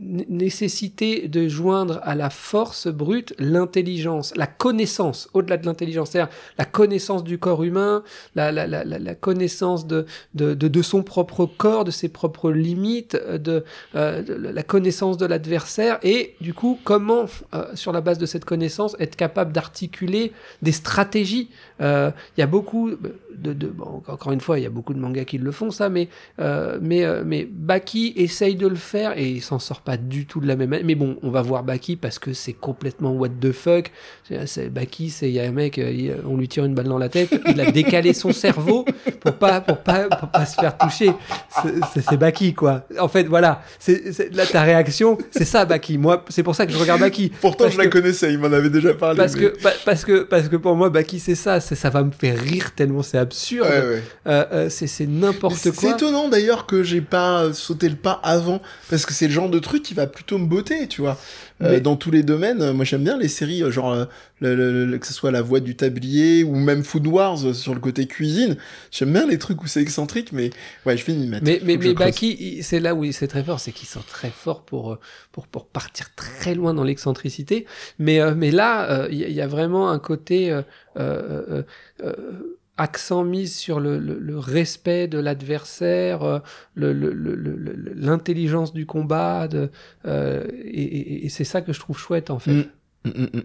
nécessité de joindre à la force brute l'intelligence, la connaissance au-delà de l'intelligence, c'est-à-dire la connaissance du corps humain, la, la, la, la connaissance de, de, de, de, son propre corps, de ses propres limites, euh, de, euh, la connaissance de l'adversaire, et du coup, comment, euh, sur la base de cette connaissance, être capable d'articuler des stratégies. Il y a beaucoup de, de bon, encore une fois, il y a beaucoup de mangas qui le font ça, mais mais mais Baki essaye de le faire et il s'en sort pas du tout de la même manière. Mais bon, on va voir Baki parce que c'est complètement what the fuck. Baki, c'est il y a un mec, on lui tire une balle dans la tête, il a décalé son cerveau pour pas, pour pas, pour pas se faire toucher. C'est Baki, quoi. En fait, voilà. C'est là ta réaction, c'est ça, Baki. Moi, c'est pour ça que je regarde Baki. Pourtant, je la connaissais, il m'en avait déjà parlé. Parce que, parce que, parce que pour moi, Baki, c'est ça. Ça va me faire rire tellement c'est absurde. Euh, euh, c'est n'importe quoi. C'est étonnant d'ailleurs que j'ai pas sauté le pas avant, parce que c'est le genre de truc qui va plutôt me botter, tu vois. Euh, dans tous les domaines. Moi, j'aime bien les séries, euh, genre euh, que ce soit La Voix du Tablier ou même Food Wars sur le côté cuisine. J'aime bien les trucs où c'est excentrique, mais ouais, je m'y mettre. Mais, mais, mais Baki, c'est là où c'est très fort, c'est qu'ils sont très forts pour, pour, pour partir très loin dans l'excentricité. Mais, mais là, il y, a vraiment un côté accent mis sur le, respect de l'adversaire, euh, l'intelligence du combat, euh, et c'est ça que je trouve chouette en fait. Mm, mm, mm,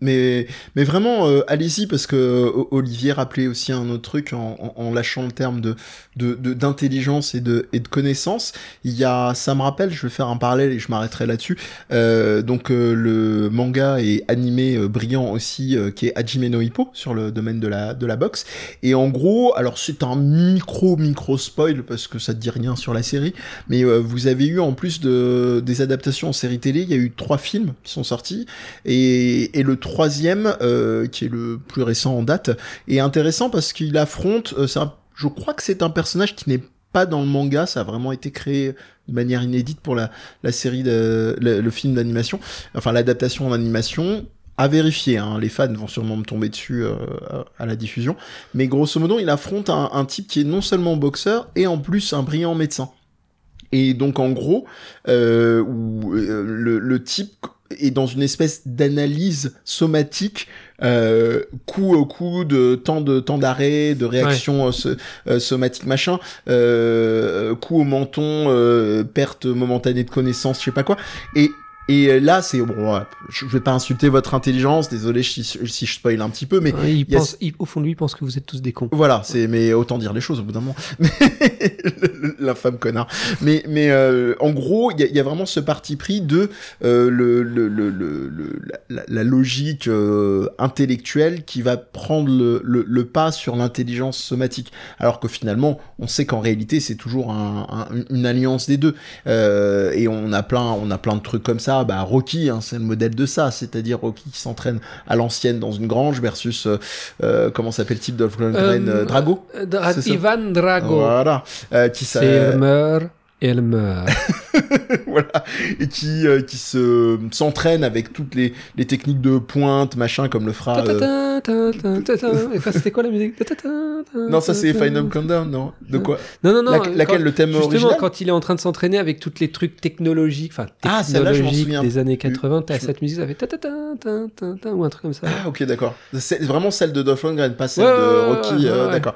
Mais, mais vraiment, euh, allez-y parce que euh, Olivier rappelait aussi un autre truc en, en, lâchant le terme de de- de- d'intelligence et de et de connaissance. Il y a, ça me rappelle, je vais faire un parallèle et je m'arrêterai là-dessus. Euh, donc euh, le manga et animé euh, brillant aussi euh, qui est Hajime no Hippo sur le domaine de la de la boxe. Et en gros, alors c'est un micro micro spoil parce que ça te dit rien sur la série, mais vous avez eu en plus de des adaptations en série télé, il y a eu trois films qui sont sortis et, et le troisième, euh, qui est le plus récent en date, est intéressant parce qu'il affronte, euh, je crois que c'est un personnage qui n'est pas dans le manga, ça a vraiment été créé de manière inédite pour la, série, le, film d'animation, enfin l'adaptation en animation. À vérifier, hein, les fans vont sûrement me tomber dessus euh, à la diffusion. Mais grosso modo, il affronte un, type qui est non seulement boxeur et en plus un brillant médecin. Et donc en gros, le type est dans une espèce d'analyse somatique, euh, coup au coup de temps de temps d'arrêt, de réaction euh, so- euh, somatique machin, euh, coup au menton, euh, perte momentanée de connaissance, je sais pas quoi. Et et là, c'est bon. ouais, je vais pas insulter votre intelligence. Désolé si, si je spoil un petit peu, mais il il y a- pense, il- au fond de lui, il pense que vous êtes tous des cons. voilà, c'est mais autant dire les choses au bout d'un moment. L'infâme connard. Mais mais euh, en gros, il y a, il y a vraiment ce parti pris de euh, le, le, le, le, la, la logique euh, intellectuelle qui va prendre le, le, le pas sur l'intelligence somatique. Alors que finalement, on sait qu'en réalité, c'est toujours un, un- une alliance des deux. Euh, et on a plein on a plein de trucs comme ça. Bah Rocky, hein, c'est le modèle de ça. C'est-à-dire Rocky qui s'entraîne à l'ancienne dans une grange versus euh, euh, comment s'appelle le type de Lundgren, Euh, euh, Drago. Dra- ça. Ivan Drago. Voilà. Euh, qui elle meurt, elle meurt. voilà. Et qui, euh, qui se s'entraîne avec toutes les, les techniques de pointe, machin, comme le fera. euh. Et ça, c'était quoi la musique? Non, ça c'est. Final Countdown, non? De quoi? Non, non, non. La- Laquelle quand- le thème Justement, original? quand il est en train de s'entraîner avec toutes les trucs technologiques, enfin Ah, technologiques souviens des années plus. 80, t'as cette musique, ça fait ta ta ta ta ta ta ou un truc comme ça. Ah, ok, d'accord. C'est vraiment celle de Dolph Lundgren, pas celle Ouais, de Rocky. ouais, euh, ouais. D'accord.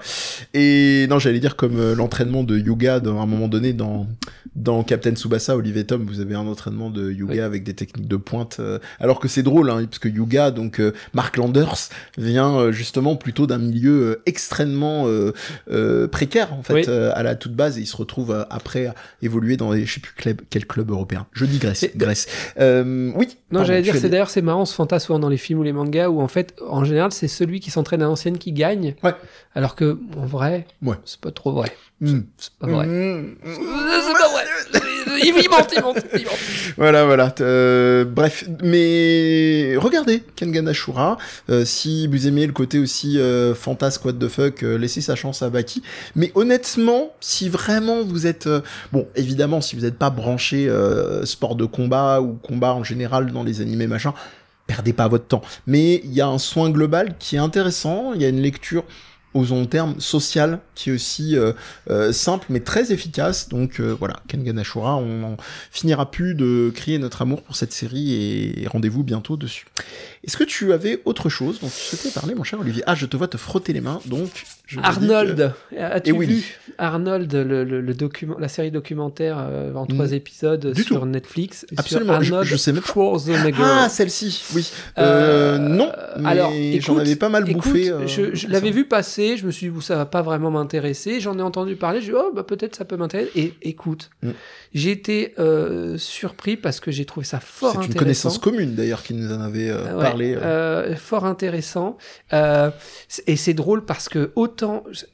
Et non, j'allais dire comme euh, l'entraînement de yoga dans un moment donné dans dans Captain Tsubasa, Olivier Tom, vous avez un entraînement de yoga Oui. avec des techniques de pointe. euh, alors que c'est drôle, hein, parce que yoga, donc euh, Mark Landers vient euh, justement plutôt d'un milieu euh, extrêmement euh, euh, précaire en fait Oui. euh, à la toute base, et il se retrouve euh, après à évoluer dans les, je sais plus club, quel club européen. Je digresse. Et- Grèce. Euh, oui. Non, j'allais dire, c'est d'ailleurs, c'est marrant ce fantasme souvent dans les films ou les mangas où en fait, en général, c'est celui qui s'entraîne à l'ancienne qui gagne. Ouais. Alors que, en vrai, Ouais. c'est pas trop vrai. Hmm. C'est pas vrai. Mmh. C'est pas vrai. Il ment, il ment, il ment. Voilà, voilà. Euh, bref, mais regardez Kengan Ashura. Euh, si vous aimez le côté aussi euh, fantasque, what the fuck, euh, laissez sa chance à Baki. Mais honnêtement, si vraiment vous êtes... euh, bon, évidemment, si vous n'êtes pas branché euh, sport de combat ou combat en général dans les animés machin, perdez pas votre temps. Mais il y a un soin global qui est intéressant. Il y a une lecture osons le terme, social, qui est aussi euh, euh, simple mais très efficace. Donc euh, voilà, Kengan Ashura, on finira plus de crier notre amour pour cette série et rendez-vous bientôt dessus. Est-ce que tu avais autre chose dont tu souhaitais parler, mon cher Olivier? Ah, je te vois te frotter les mains, donc... Arnold, as-tu Willy. vu Arnold, le, le, le document, la série documentaire euh, en trois Mm. épisodes Du sur tout. Netflix Absolument, sur je- Arnold je sais même pas. Schwarzenegger. Ah, celle-ci, oui. Euh, Euh, non, mais alors, j'en avais pas mal Écoute, bouffé. je, l'avais vu passer, je me suis dit, ça va pas vraiment m'intéresser. J'en ai entendu parler, je dis, oh, bah, peut-être ça peut m'intéresser. Et écoute, Mm. j'ai été surpris parce que j'ai trouvé ça fort C'est une intéressant. connaissance commune, d'ailleurs, qui nous en avait ouais, parlé. fort intéressant. Et c'est drôle parce que autant. Je-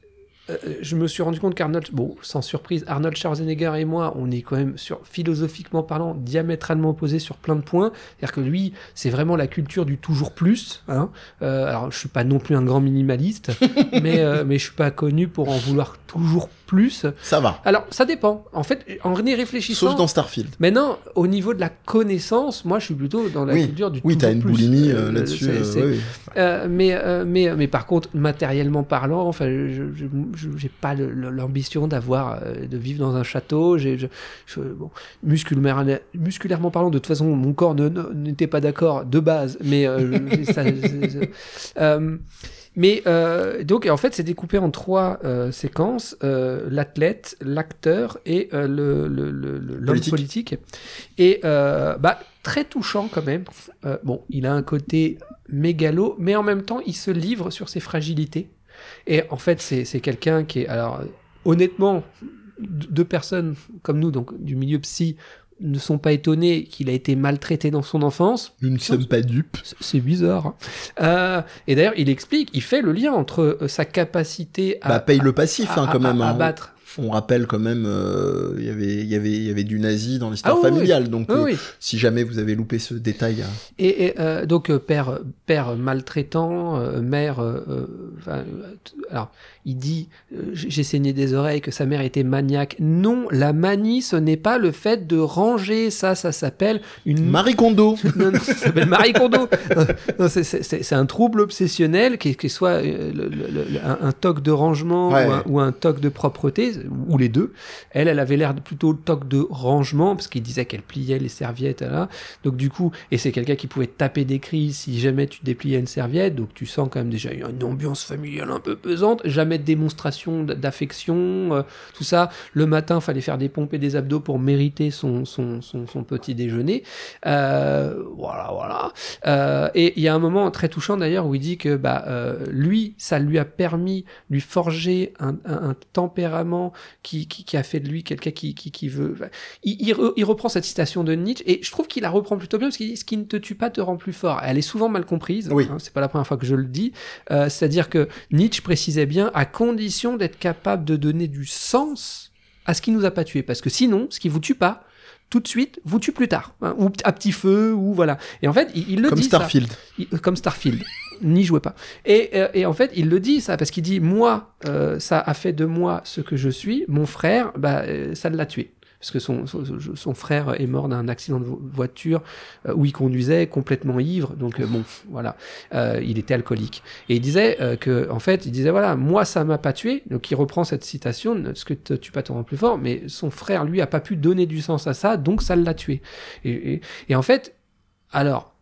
euh, Je me suis rendu compte qu'Arnold, bon, sans surprise, Arnold Schwarzenegger et moi, on est quand même, sur, philosophiquement parlant, diamétralement opposés sur plein de points. C'est-à-dire que lui, c'est vraiment la culture du toujours plus. Hein. Euh, alors, je suis pas non plus un grand minimaliste, mais, euh, mais je suis pas connu pour en vouloir toujours plus. Ça va. Alors, ça dépend. En fait, en y réfléchissant. Sauf dans Starfield. Maintenant, au niveau de la connaissance, moi, je suis plutôt dans la Oui. culture du Oui, t'as toujours une plus. boulimie Euh, euh, là-dessus. euh, ouais, ouais. euh, mais, euh, mais, mais par contre, matériellement parlant, enfin, je j'ai pas l'ambition d'avoir, euh, de vivre dans un château. J'ai, je, je- bon, musculairement, musculairement parlant, de toute façon, mon corps n'était pas d'accord de base. Mais euh, ça- euh, mais euh, donc, en fait, c'est découpé en trois euh, séquences euh, l'athlète, l'acteur et euh, le, le- le- le- l'homme Politique. politique. Et euh, bah, très touchant quand même. Euh, bon, il a un côté mégalo, mais en même temps, il se livre sur ses fragilités. Et en fait, c'est c'est quelqu'un qui est. Alors, honnêtement, deux personnes comme nous, donc du milieu psy, ne sont pas étonnés qu'il a été maltraité dans son enfance. Nous ne sommes pas dupes. C'est- bizarre. hein. Euh, et d'ailleurs, il explique, il fait le lien entre euh, sa capacité à, Bah, paye le passif, à- hein, quand à- même. à hein. battre. On rappelle quand même, euh, il y avait- il y avait- y avait du nazi dans l'histoire Ah oui, familiale. Donc, Oui, euh, si jamais vous avez loupé ce détail, hein. Et, et, euh, donc père, père maltraitant, mère. alors, il dit j'ai saigné des oreilles que sa mère était maniaque. Non, la manie, ce n'est pas le fait de ranger. Ça, ça s'appelle une Marie Kondo. non, non, ça s'appelle Marie Kondo. C'est- un trouble obsessionnel qui, qui soit le- le- le- un, un toc de rangement Ouais. ou, un, ou un toc de propreté, ou les deux. Elle, elle avait l'air plutôt toc de rangement, parce qu'il disait qu'elle pliait les serviettes. Là. Donc du coup, et c'est quelqu'un qui pouvait taper des cris si jamais tu dépliais une serviette, donc tu sens quand même déjà une ambiance familiale un peu pesante, jamais de démonstration d'affection, euh, tout ça. Le matin, fallait faire des pompes et des abdos pour mériter son, son, son, petit déjeuner. Euh, voilà, voilà. Euh, et il y a un moment très touchant d'ailleurs où il dit que bah, euh, lui, ça lui a permis lui forger un- un tempérament qui, qui, qui a fait de lui quelqu'un qui, qui, qui veut. Il, il re- il reprend cette citation de Nietzsche et je trouve qu'il la reprend plutôt bien parce qu'il dit ce qui ne te tue pas te rend plus fort. Elle est souvent mal comprise. Oui. hein, c'est pas la première fois que je le dis. Euh, C'est-à-dire que Nietzsche précisait bien à condition d'être capable de donner du sens à ce qui nous a pas tué parce que sinon, ce qui vous tue pas tout de suite, vous tue plus tard, hein, ou à petit feu, ou voilà. Et en fait, il, il le Comme dit. ça. Starfield. Il- comme Starfield. N'y jouez pas. Et, euh, et en fait, il le dit ça parce qu'il dit moi, euh, ça a fait de moi ce que je suis. Mon frère, bah, euh, ça l'a tué. Parce que son, son, frère est mort d'un accident de vo- voiture euh, où il conduisait complètement ivre. Donc bon, voilà, Euh, il était alcoolique. Et il disait euh, que, en fait, il disait voilà, moi ça m'a pas tué. Donc il reprend cette citation, ce que tue pas te rend plus fort. Mais son frère lui a pas pu donner du sens à ça, donc ça l'a tué. Et, et, et en fait, alors,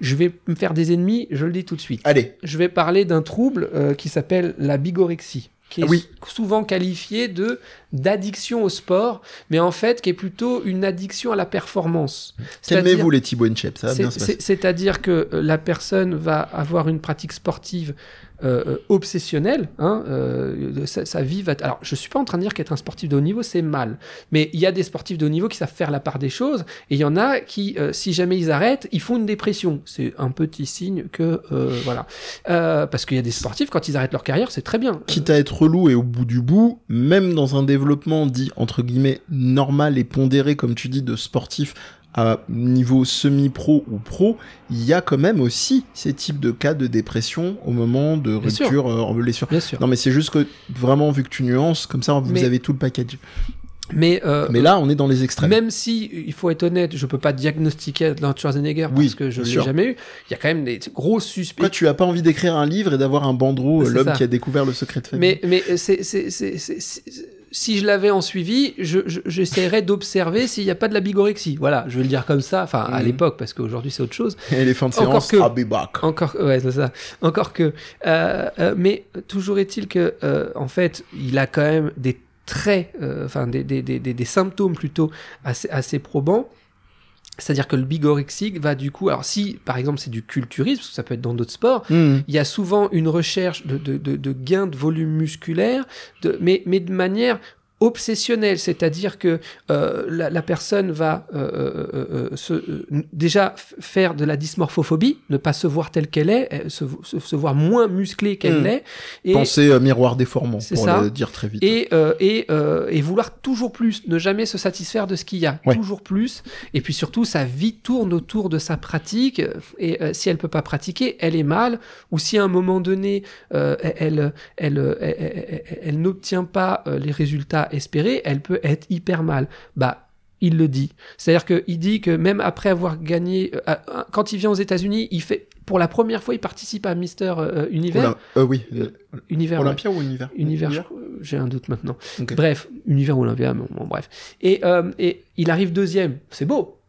je vais me faire des ennemis, je le dis tout de suite. Allez, Je vais parler d'un trouble euh, qui s'appelle la bigorexie, qui est Ah oui. souvent qualifié de d'addiction au sport, mais en fait qui est plutôt une addiction à la performance. Calmez-vous les Thibaut Inchep, ça va bien se passer. c'est- C'est-à-dire que euh, la personne va avoir une pratique sportive euh, euh, obsessionnelle. Hein, euh, sa, vie va. Alors, je suis pas en train de dire qu'être un sportif de haut niveau c'est mal, mais il y a des sportifs de haut niveau qui savent faire la part des choses, et il y en a qui, si jamais ils arrêtent, ils font une dépression. C'est un petit signe que voilà, parce qu'il y a des sportifs quand ils arrêtent leur carrière, c'est très bien. Quitte à être relou et au bout du bout, même dans un développement dit entre guillemets normal et pondéré, comme tu dis, de sportif à niveau semi-pro ou pro, il y a quand même aussi ces types de cas de dépression au moment de Bien rupture euh, en blessure. Bien sûr. Non mais c'est juste que vraiment vu que tu nuances, comme ça vous Mais- avez tout le package. Mais, euh, Mais là on est dans les extrêmes. Même si, il faut être honnête, je peux pas diagnostiquer Arnold Schwarzenegger Oui, parce que je l'ai jamais eu. Il y a quand même des gros suspects. Pourquoi tu as pas envie d'écrire un livre et d'avoir un bandeau, euh, l'homme qui a découvert le secret de famille? Mais, mais c'est, si je l'avais en suivi, je, je- j'essaierais d'observer s'il n'y a pas de la bigorexie. Voilà, je vais le dire comme ça, enfin à Mhm. l'époque, parce qu'aujourd'hui c'est autre chose. Et les fins de Encore séance, que- I'll be back. Encore, ouais, c'est ça. Encore que, euh, euh, mais toujours est-il que, euh, en fait, il a quand même des traits, enfin des, des, des, des, des symptômes plutôt assez, assez probants. C'est-à-dire que le bigorexique va du coup, alors si par exemple c'est du culturisme, parce que ça peut être dans d'autres sports, Hmm. il y a souvent une recherche de, de, de, de gain de volume musculaire, de, mais, mais de manière obsessionnelle, c'est-à-dire que euh, la, la personne va euh, euh, se, déjà faire de la dysmorphophobie, ne pas se voir telle qu'elle est, se, voir moins musclée qu'elle Mm. l'est, et, Pensez euh, miroir déformant, C'est pour ça. le dire très vite. et, et, et vouloir toujours plus, ne jamais se satisfaire de ce qu'il y a, Ouais. toujours plus. Et puis surtout, sa vie tourne autour de sa pratique. Et si elle peut pas pratiquer, elle est mal. Ou si à un moment donné, elle, elle, elle, elle, elle- elle n'obtient pas les résultats espérés, elle peut être hyper mal. Bah il le dit. C'est-à-dire qu'il dit que même après avoir gagné, euh, quand il vient aux États-Unis, il fait pour la première fois, il participe à Mister euh, Univers. Euh, oui, Euh, Univers. ouais. Olympia ou Univers? Univers, j'ai un doute maintenant. Bref, Univers ou Olympia, bon, bon, bref. Et, et il arrive deuxième, c'est beau.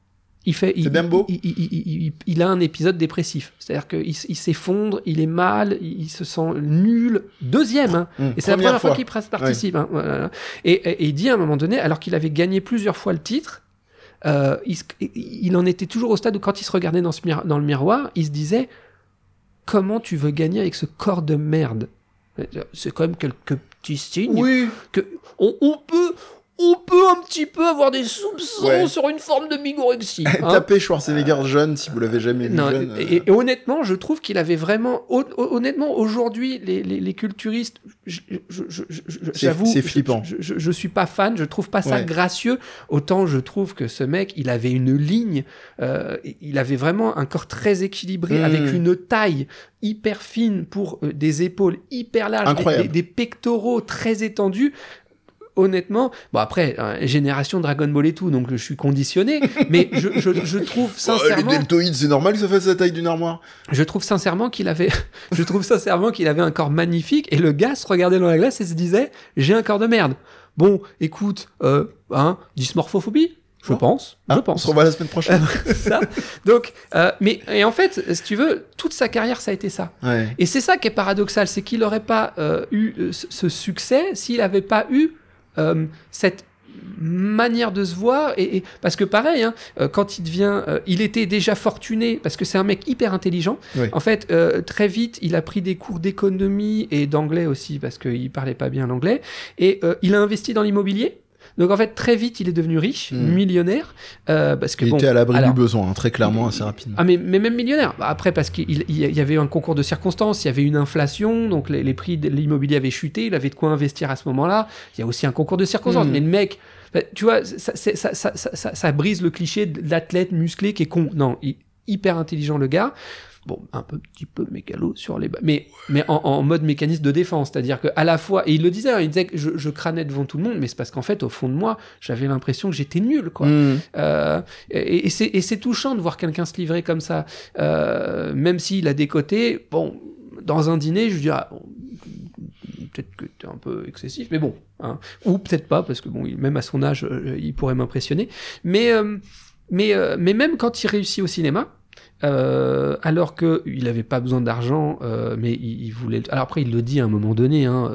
Il fait, il, a un épisode dépressif, c'est-à-dire qu'il s'effondre, il est mal, il, se sent nul. Deuxième, hein. Hmm, Et c'est la première fois, qu'il participe. hein, voilà. Et, et- et il dit à un moment donné, alors qu'il avait gagné plusieurs fois le titre, euh, il, en était toujours au stade où quand il se regardait dans, ce mir- dans le miroir, il se disait comment tu veux gagner avec ce corps de merde? C'est quand même quelques petits signes Oui. que on, on peut on peut un petit peu avoir des soupçons Ouais. sur une forme de bigorexie. hein. Tapez Schwarzenegger jeune si vous l'avez jamais vu Non, jeune. euh. et, honnêtement, je trouve qu'il avait vraiment. hon- Honnêtement, aujourd'hui, les, les, les culturistes, j'avoue, c'est flippant. Je, je, je suis pas fan, je trouve pas ça Ouais. gracieux. Autant je trouve que ce mec, il avait une ligne, euh, il avait vraiment un corps très équilibré, Mm. avec une taille hyper fine pour euh, des épaules hyper larges, des pectoraux très étendus. Honnêtement, bon après, euh, génération Dragon Ball et tout, donc je suis conditionné, mais je, je, je trouve Oh, les sincèrement. deltoïdes, c'est normal que ça fasse la taille d'une armoire? Je trouve sincèrement qu'il avait, je trouve sincèrement qu'il avait un corps magnifique et le gars se regardait dans la glace et se disait j'ai un corps de merde. Bon, écoute, euh, hein, dysmorphophobie, je Oh. pense, je On pense. se revoit la semaine prochaine. ça. Donc, euh, mais et en fait, si tu veux, toute sa carrière ça a été ça. ouais. Et c'est ça qui est paradoxal, c'est qu'il n'aurait pas euh, eu euh, ce ce succès s'il n'avait pas eu euh, cette manière de se voir et, et- parce que pareil hein, euh, quand il devient euh, il était déjà fortuné parce que c'est un mec hyper intelligent. Oui. en fait euh, très vite il a pris des cours d'économie et d'anglais aussi parce qu'il parlait pas bien l'anglais. Et euh, il a investi dans l'immobilier donc en fait très vite il est devenu riche Mm. millionnaire euh, parce que Il bon était à l'abri du besoin, hein, très clairement, assez rapidement. ah mais, mais même millionnaire. Bah, Après parce qu'il il- il y avait eu un concours de circonstances, il y avait une inflation, donc les, les prix de l'immobilier avaient chuté, il avait de quoi investir à ce moment-là. Il y a aussi un concours de circonstances. Mhm. Mais le mec, bah, tu vois, ça, c'est- ça, ça, ça, ça- ça brise le cliché de l'athlète musclé qui est con. Non, il- hyper intelligent le gars. Bon, un peu, petit peu mégalo sur les... Mais, mais en, en mode mécanisme de défense, c'est-à-dire qu'à la fois... Et il le disait, hein, il disait que je, je crânais devant tout le monde, mais c'est parce qu'en fait, au fond de moi, j'avais l'impression que j'étais nul, quoi. Mm. Euh, et et c'est touchant de voir quelqu'un se livrer comme ça, Euh, même s'il a des côtés. Bon, dans un dîner, je dis ah, bon, peut-être que t'es un peu excessif, mais bon, hein. ou peut-être pas parce que bon, même à son âge, euh, il pourrait m'impressionner. Mais euh, mais mais même quand il réussit au cinéma. Euh, alors que il avait pas besoin d'argent, euh, mais il, il voulait. Alors après, il le dit à un moment donné. Hein,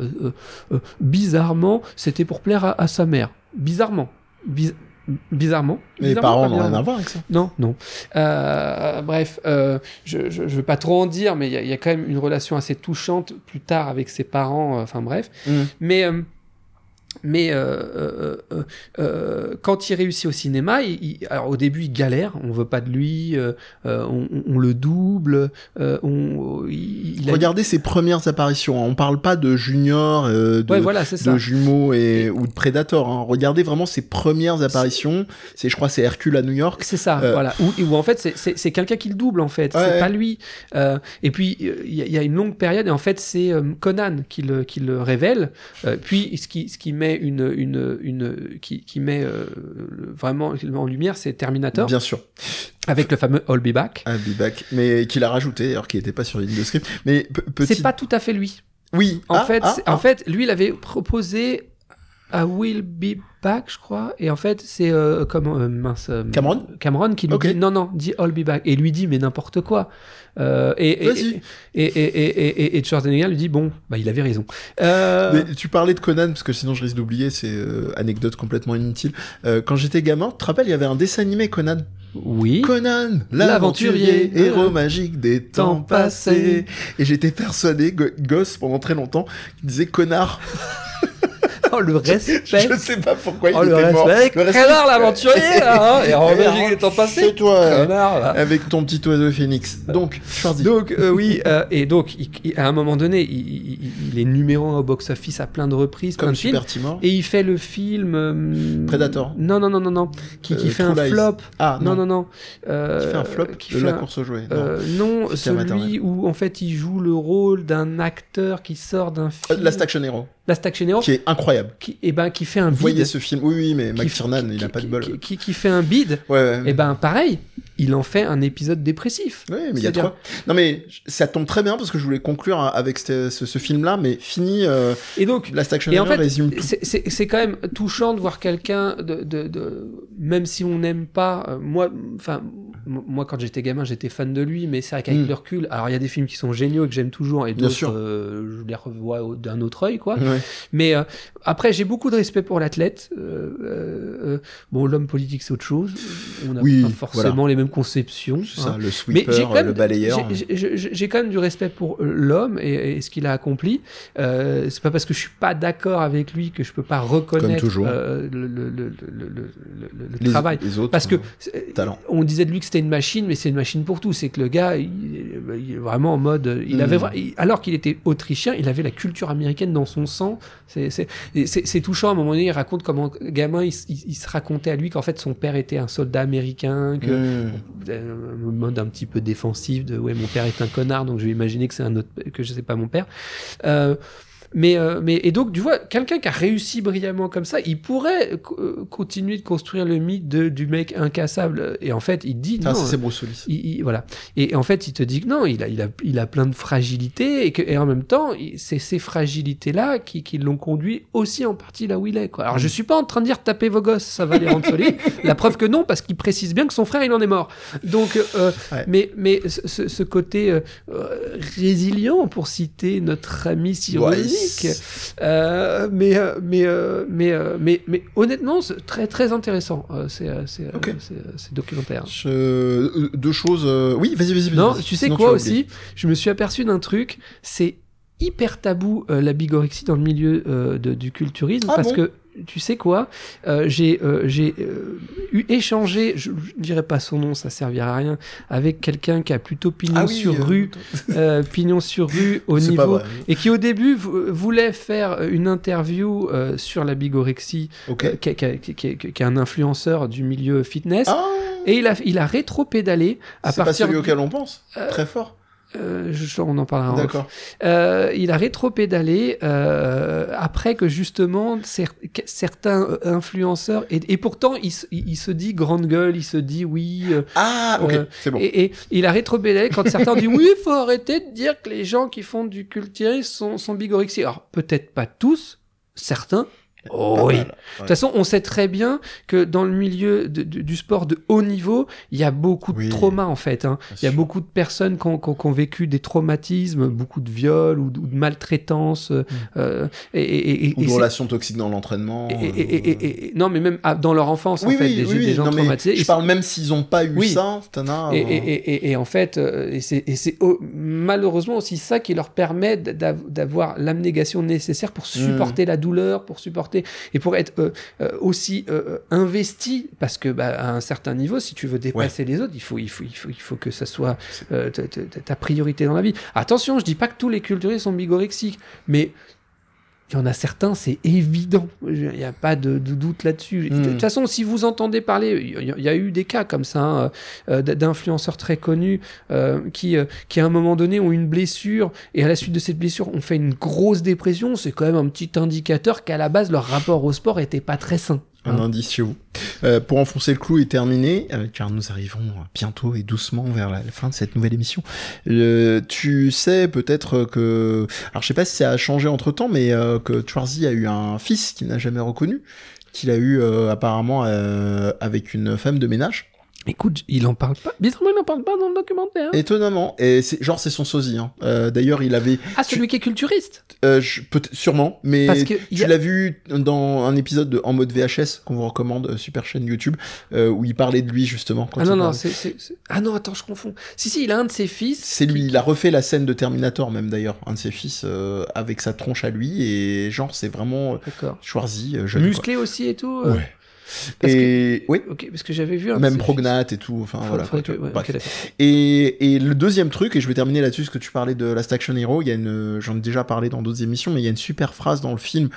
euh, bizarrement, c'était pour plaire à, à sa mère. Bizarrement, Biz- bizarrement. Mais les parents n'ont rien à voir avec ça. Non, non. Euh, bref, euh, je, je vais pas trop en dire, mais il y, a- il y a quand même une relation assez touchante plus tard avec ses parents. euh, Enfin bref, Mm. mais mais euh, euh, euh, euh, quand il réussit au cinéma, il, il- alors au début il galère, on veut pas de lui, euh, euh, on, on- le double, euh, on, il, il a- Regardez ses premières apparitions. hein. On parle pas de Junior, euh, de, ouais voilà de Jumeaux et, ou de Predator. hein. Regardez vraiment ses premières apparitions. C'est, je crois, c'est Hercule à New York. C'est ça, Euh, voilà. Ou, ou en fait, c'est- quelqu'un qui le double, en fait. Ouais, c'est ouais. pas lui. Euh, et puis, euh, il y, y a une longue période, et en fait, c'est euh, Conan qui le, qui le révèle. Euh, puis, ce qui, ce qui met une, une, une qui, qui met euh, vraiment en lumière, c'est Terminator, Bien sûr. avec le fameux I'll be back. I'll be back. Mais qu'il a rajouté, alors qu'il était pas sur l'île de script. Mais petit. C'est pas tout à fait lui. Oui. En Ah, fait, ah, c'est- ah. en fait, lui, il avait proposé à Will Be Back, je crois. Et en fait, c'est euh, comment euh, mince, euh, Cameron Cameron qui lui Ok. dit non, non, dis I'll be back. Et lui dit mais n'importe quoi. Euh, et, et, et, et, et, et, et Schwarzenegger lui dit bon, bah il avait raison. Euh, Mais tu parlais de Conan, parce que sinon je risque d'oublier, c'est euh, anecdote complètement inutile. Euh, quand j'étais gamin, tu te rappelles, il y avait un dessin animé Conan? oui. Conan, L'aventurier. héros magique des temps passés. Et j'étais persuadé, go- gosse pendant très longtemps, qu'il disait connard. Oh le respect. Je sais pas pourquoi il Oh le était mort. respect. Le. Connard l'aventurier là. Hein et en Belgique temps passés. C'est toi, Connard là. avec ton petit oiseau phénix. Donc, Schwarzy. Donc euh, oui, euh, et donc il- il- à un moment donné, il, il- il est numéro un au box-office à plein de reprises, plein comme de films. Super Timor. Et il fait le film euh, Predator. Non, non, non, non, non. Qui, qui Euh, fait True un Lies. flop. Ah, Non, non. non, Qui fait un flop qui de fait la un- course aux jouets. non. Non, celui où en fait il joue le rôle d'un acteur qui sort d'un film. Last Action Hero, Last Action Hero, qui est incroyable. Qui, et ben, qui fait un Vous voyez ce film Oui, oui, mais McTiernan, il qui- a pas de bol. Qui, fait un bid. Ouais, ouais. Et ben pareil, il en fait un épisode dépressif. Oui, mais il y a trois. Non, mais ça tombe très bien parce que je voulais conclure avec ce, ce- ce film-là, mais fini. Euh, Et donc, Last Action Et en fait, résume c'est- quand même touchant de voir quelqu'un de, de, de- même si on n'aime pas, euh, moi, enfin, moi, quand j'étais gamin, j'étais fan de lui, mais c'est vrai qu'avec Mm. le recul, alors il y a des films qui sont géniaux et que j'aime toujours, et d'autres, euh, je les revois d'un autre œil, quoi. Ouais. Mais euh, après, j'ai beaucoup de respect pour l'athlète. Euh, euh, bon, l'homme politique, c'est autre chose. On n'a Oui, pas forcément les mêmes conceptions. C'est hein. ça, le Mais j'ai sweeper, quand même- le balayeur. j'ai- j'ai- quand même du respect pour l'homme et, et ce qu'il a accompli. C'est pas parce que je suis pas d'accord avec lui que je peux pas reconnaître le, le- le- le- le- le- le les, travail. les autres. Parce que talent. on disait de lui que c'était une machine, mais c'est une machine pour tout. C'est que le gars, il, il est vraiment en mode, il avait, il- alors qu'il était autrichien, il avait la culture américaine dans son sang. C'est- touchant. À un moment donné, il raconte comment gamin, il, se racontait à lui qu'en fait son père était un soldat américain, que Mmh. euh, mode un petit peu défensif de ouais mon père est un connard donc je vais imaginer que c'est un autre que je sais pas mon père euh, mais, euh, mais et donc tu vois quelqu'un qui a réussi brillamment comme ça il pourrait co- euh, continuer de construire le mythe de, du mec incassable et en fait il dit Ah, non c'est Bruce Willis. il- il- voilà. Et en fait, il te dit que non, il a, il a, il a plein de fragilités et, que, et en même temps, c'est ces fragilités-là qui, qui l'ont conduit aussi en partie là où il est. Quoi. Alors, je suis pas en train de dire taper vos gosses, ça va les rendre solides. La preuve que non, parce qu'il précise bien que son frère, il en est mort. Donc, euh, Ouais. mais, mais ce, ce- côté euh, euh, résilient, pour citer notre ami Cyrulnik, euh, mais, euh, mais, euh, mais, euh, mais, mais honnêtement, c'est très, très intéressant, ces documentaires. Je- euh, Deux choses. Oui, vas-y, vas-y. Non, tu sais Sinon, quoi aussi? Je me suis aperçu d'un truc, c'est hyper tabou euh, la bigorexie dans le milieu euh, de- du culturisme Ah parce bon? que tu sais quoi Euh, J'ai euh, euh, eu échangé, je ne dirais pas son nom, ça servira à rien, avec quelqu'un qui a plutôt pignon Ah oui, sur euh, rue, pignon sur rue au niveau et qui au début vou- voulait faire une interview sur la bigorexie, qui, qui- qui- qui- qui est un influenceur du milieu fitness. Ah, Et il a, il a rétro-pédalé à c'est pas partir celui auquel on pense. Très fort. Euh, je- on en parlera. D'accord. Euh, il a rétro-pédalé euh, après que justement cer- certains euh, influenceurs et, et pourtant il, se- il- il se dit grande gueule, il se dit oui euh, Ah, ok, Euh, c'est bon. et, et il a rétro-pédalé quand certains ont dit oui il faut arrêter de dire que les gens qui font du culturisme sont, sont. Alors peut-être pas tous, certains. Oh oui. mal. De toute façon, on sait très bien que dans le milieu de- de- du sport de haut niveau, il y a beaucoup de Oui. traumas en fait. hein. Il y a beaucoup de personnes qui ont, qui ont- qui ont vécu des traumatismes, beaucoup de viols ou de, ou de maltraitance. euh, euh, et, et- et- Ou de relations toxiques dans l'entraînement. euh, non, mais même ah, dans leur enfance, Oui, en fait, oui, des, gens non, traumatisés. Je parle même s'ils ont pas eu Oui. ça, tana, et, euh, et- en fait, c'est malheureusement aussi ça qui leur permet d'av- d'avoir l'abnégation nécessaire pour Hmm. supporter la douleur, pour supporter et pour être euh, euh, aussi euh, investi, parce que bah, à un certain niveau, si tu veux dépasser les autres, il faut, il faut, il faut, il faut que ça soit ta, ta- ta- ta priorité dans la vie. Attention, je dis pas que tous les culturistes sont bigorexiques, mais il y en a certains, c'est évident. Il n'y a pas de, de doute là-dessus. Hmm. De toute façon, si vous entendez parler, il y, a- il y a eu des cas comme ça, hein, euh, d'influenceurs très connus euh, qui, euh, qui, à un moment donné, ont une blessure et à la suite de cette blessure, ont fait une grosse dépression. C'est quand même un petit indicateur qu'à la base, leur rapport au sport était pas très sain. Un hein. indice chez vous. Euh, pour enfoncer le clou et terminer, euh, car nous arrivons bientôt et doucement vers la, la fin de cette nouvelle émission. Euh, tu sais peut-être que, alors je sais pas si ça a changé entre temps, mais euh, que Schwarzy a eu un fils qu'il n'a jamais reconnu, qu'il a eu euh, apparemment euh, avec une femme de ménage. Écoute, il en parle pas. Bizarrement, il en parle pas dans le documentaire. Étonnamment, et c'est genre c'est son sosie. Hein. Euh, D'ailleurs, il avait, Ah, celui qui est culturiste. euh, je- peut-être sûrement, mais Parce que Tu a- l'as vu dans un épisode de En mode VHS qu'on vous recommande, euh, super chaîne YouTube, euh, où il parlait de lui justement. Quand Ah non, non, c'est, c'est- c'est- Ah non, attends, je confonds. Si, si, il a un de ses fils. C'est lui, il a refait la scène de Terminator même d'ailleurs, un de ses fils, euh, avec sa tronche à lui, et genre c'est vraiment D'accord. Schwarzy, jeune. quoi. Musclé aussi et tout. Ouais. Parce Et oui, parce que j'avais vu un même prognate et tout, enfin voilà. Quoi, que- ouais. Et, et le deuxième truc, et je vais terminer là-dessus, parce que tu parlais de Last Action Hero, il y a une, j'en ai déjà parlé dans d'autres émissions, mais il y a une super phrase dans le film,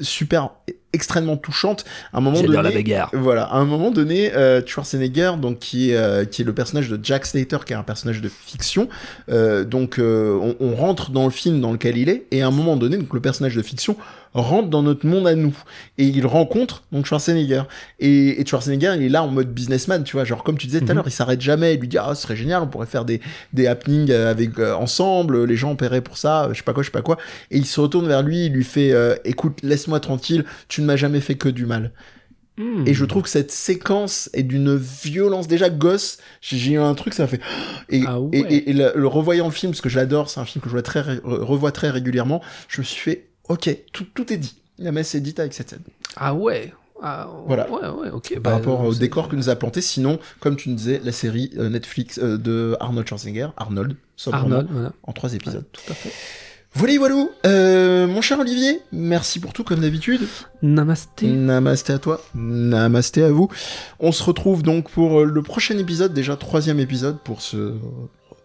super, extrêmement touchante. À un moment donné, la bagarre. Voilà, à un moment donné, euh, Schwarzenegger, donc qui est euh, qui est le personnage de Jack Slater, qui est un personnage de fiction. euh, donc euh, on, on rentre dans le film dans lequel il est, et à un moment donné, donc le personnage de fiction rentre dans notre monde à nous, et il rencontre donc Schwarzenegger. Et, et Schwarzenegger, il est là en mode businessman, tu vois, genre comme tu disais tout à Mhm. l'heure, il s'arrête jamais, il lui dit ah ce serait génial, on pourrait faire des des happenings euh, avec euh, ensemble, les gens paieraient pour ça, je sais pas quoi, je sais pas quoi. Et il se retourne vers lui, il lui fait euh, écoute, laisse-moi tranquille, tu ne m'as jamais fait que du mal. Hmm. Et je trouve que cette séquence est d'une violence déjà gosse. J'ai eu un truc, ça fait. Et, Ah ouais. et, et- et le, le revoyant le film, parce que j'adore, c'est un film que je vois très, revois très régulièrement, je me suis fait, ok, tout, tout est dit. La messe est dite avec cette scène. Ah ouais. Ah, Voilà. Ouais, ouais, ok. Par bah, rapport au décor que nous a planté. Sinon, comme tu nous disais, la série euh, Netflix euh, de Arnold Schwarzenegger, Arnold, Arnold, voilà. en trois épisodes. Tout à fait. Voilà, voilà. Euh, mon cher Olivier, merci pour tout comme d'habitude. Namasté. Namasté à toi, namasté à vous. On se retrouve donc pour le prochain épisode, déjà troisième épisode pour ce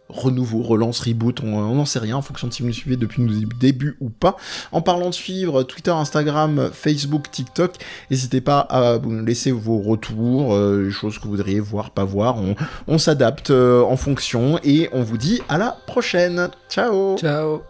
renouveau, relance, reboot, on n'en sait rien en fonction de si vous nous suivez depuis le début ou pas. En parlant de suivre Twitter, Instagram, Facebook, TikTok, n'hésitez pas à vous laisser vos retours, euh, choses que vous voudriez voir, pas voir. On, on s'adapte euh, en fonction et on vous dit à la prochaine. Ciao Ciao.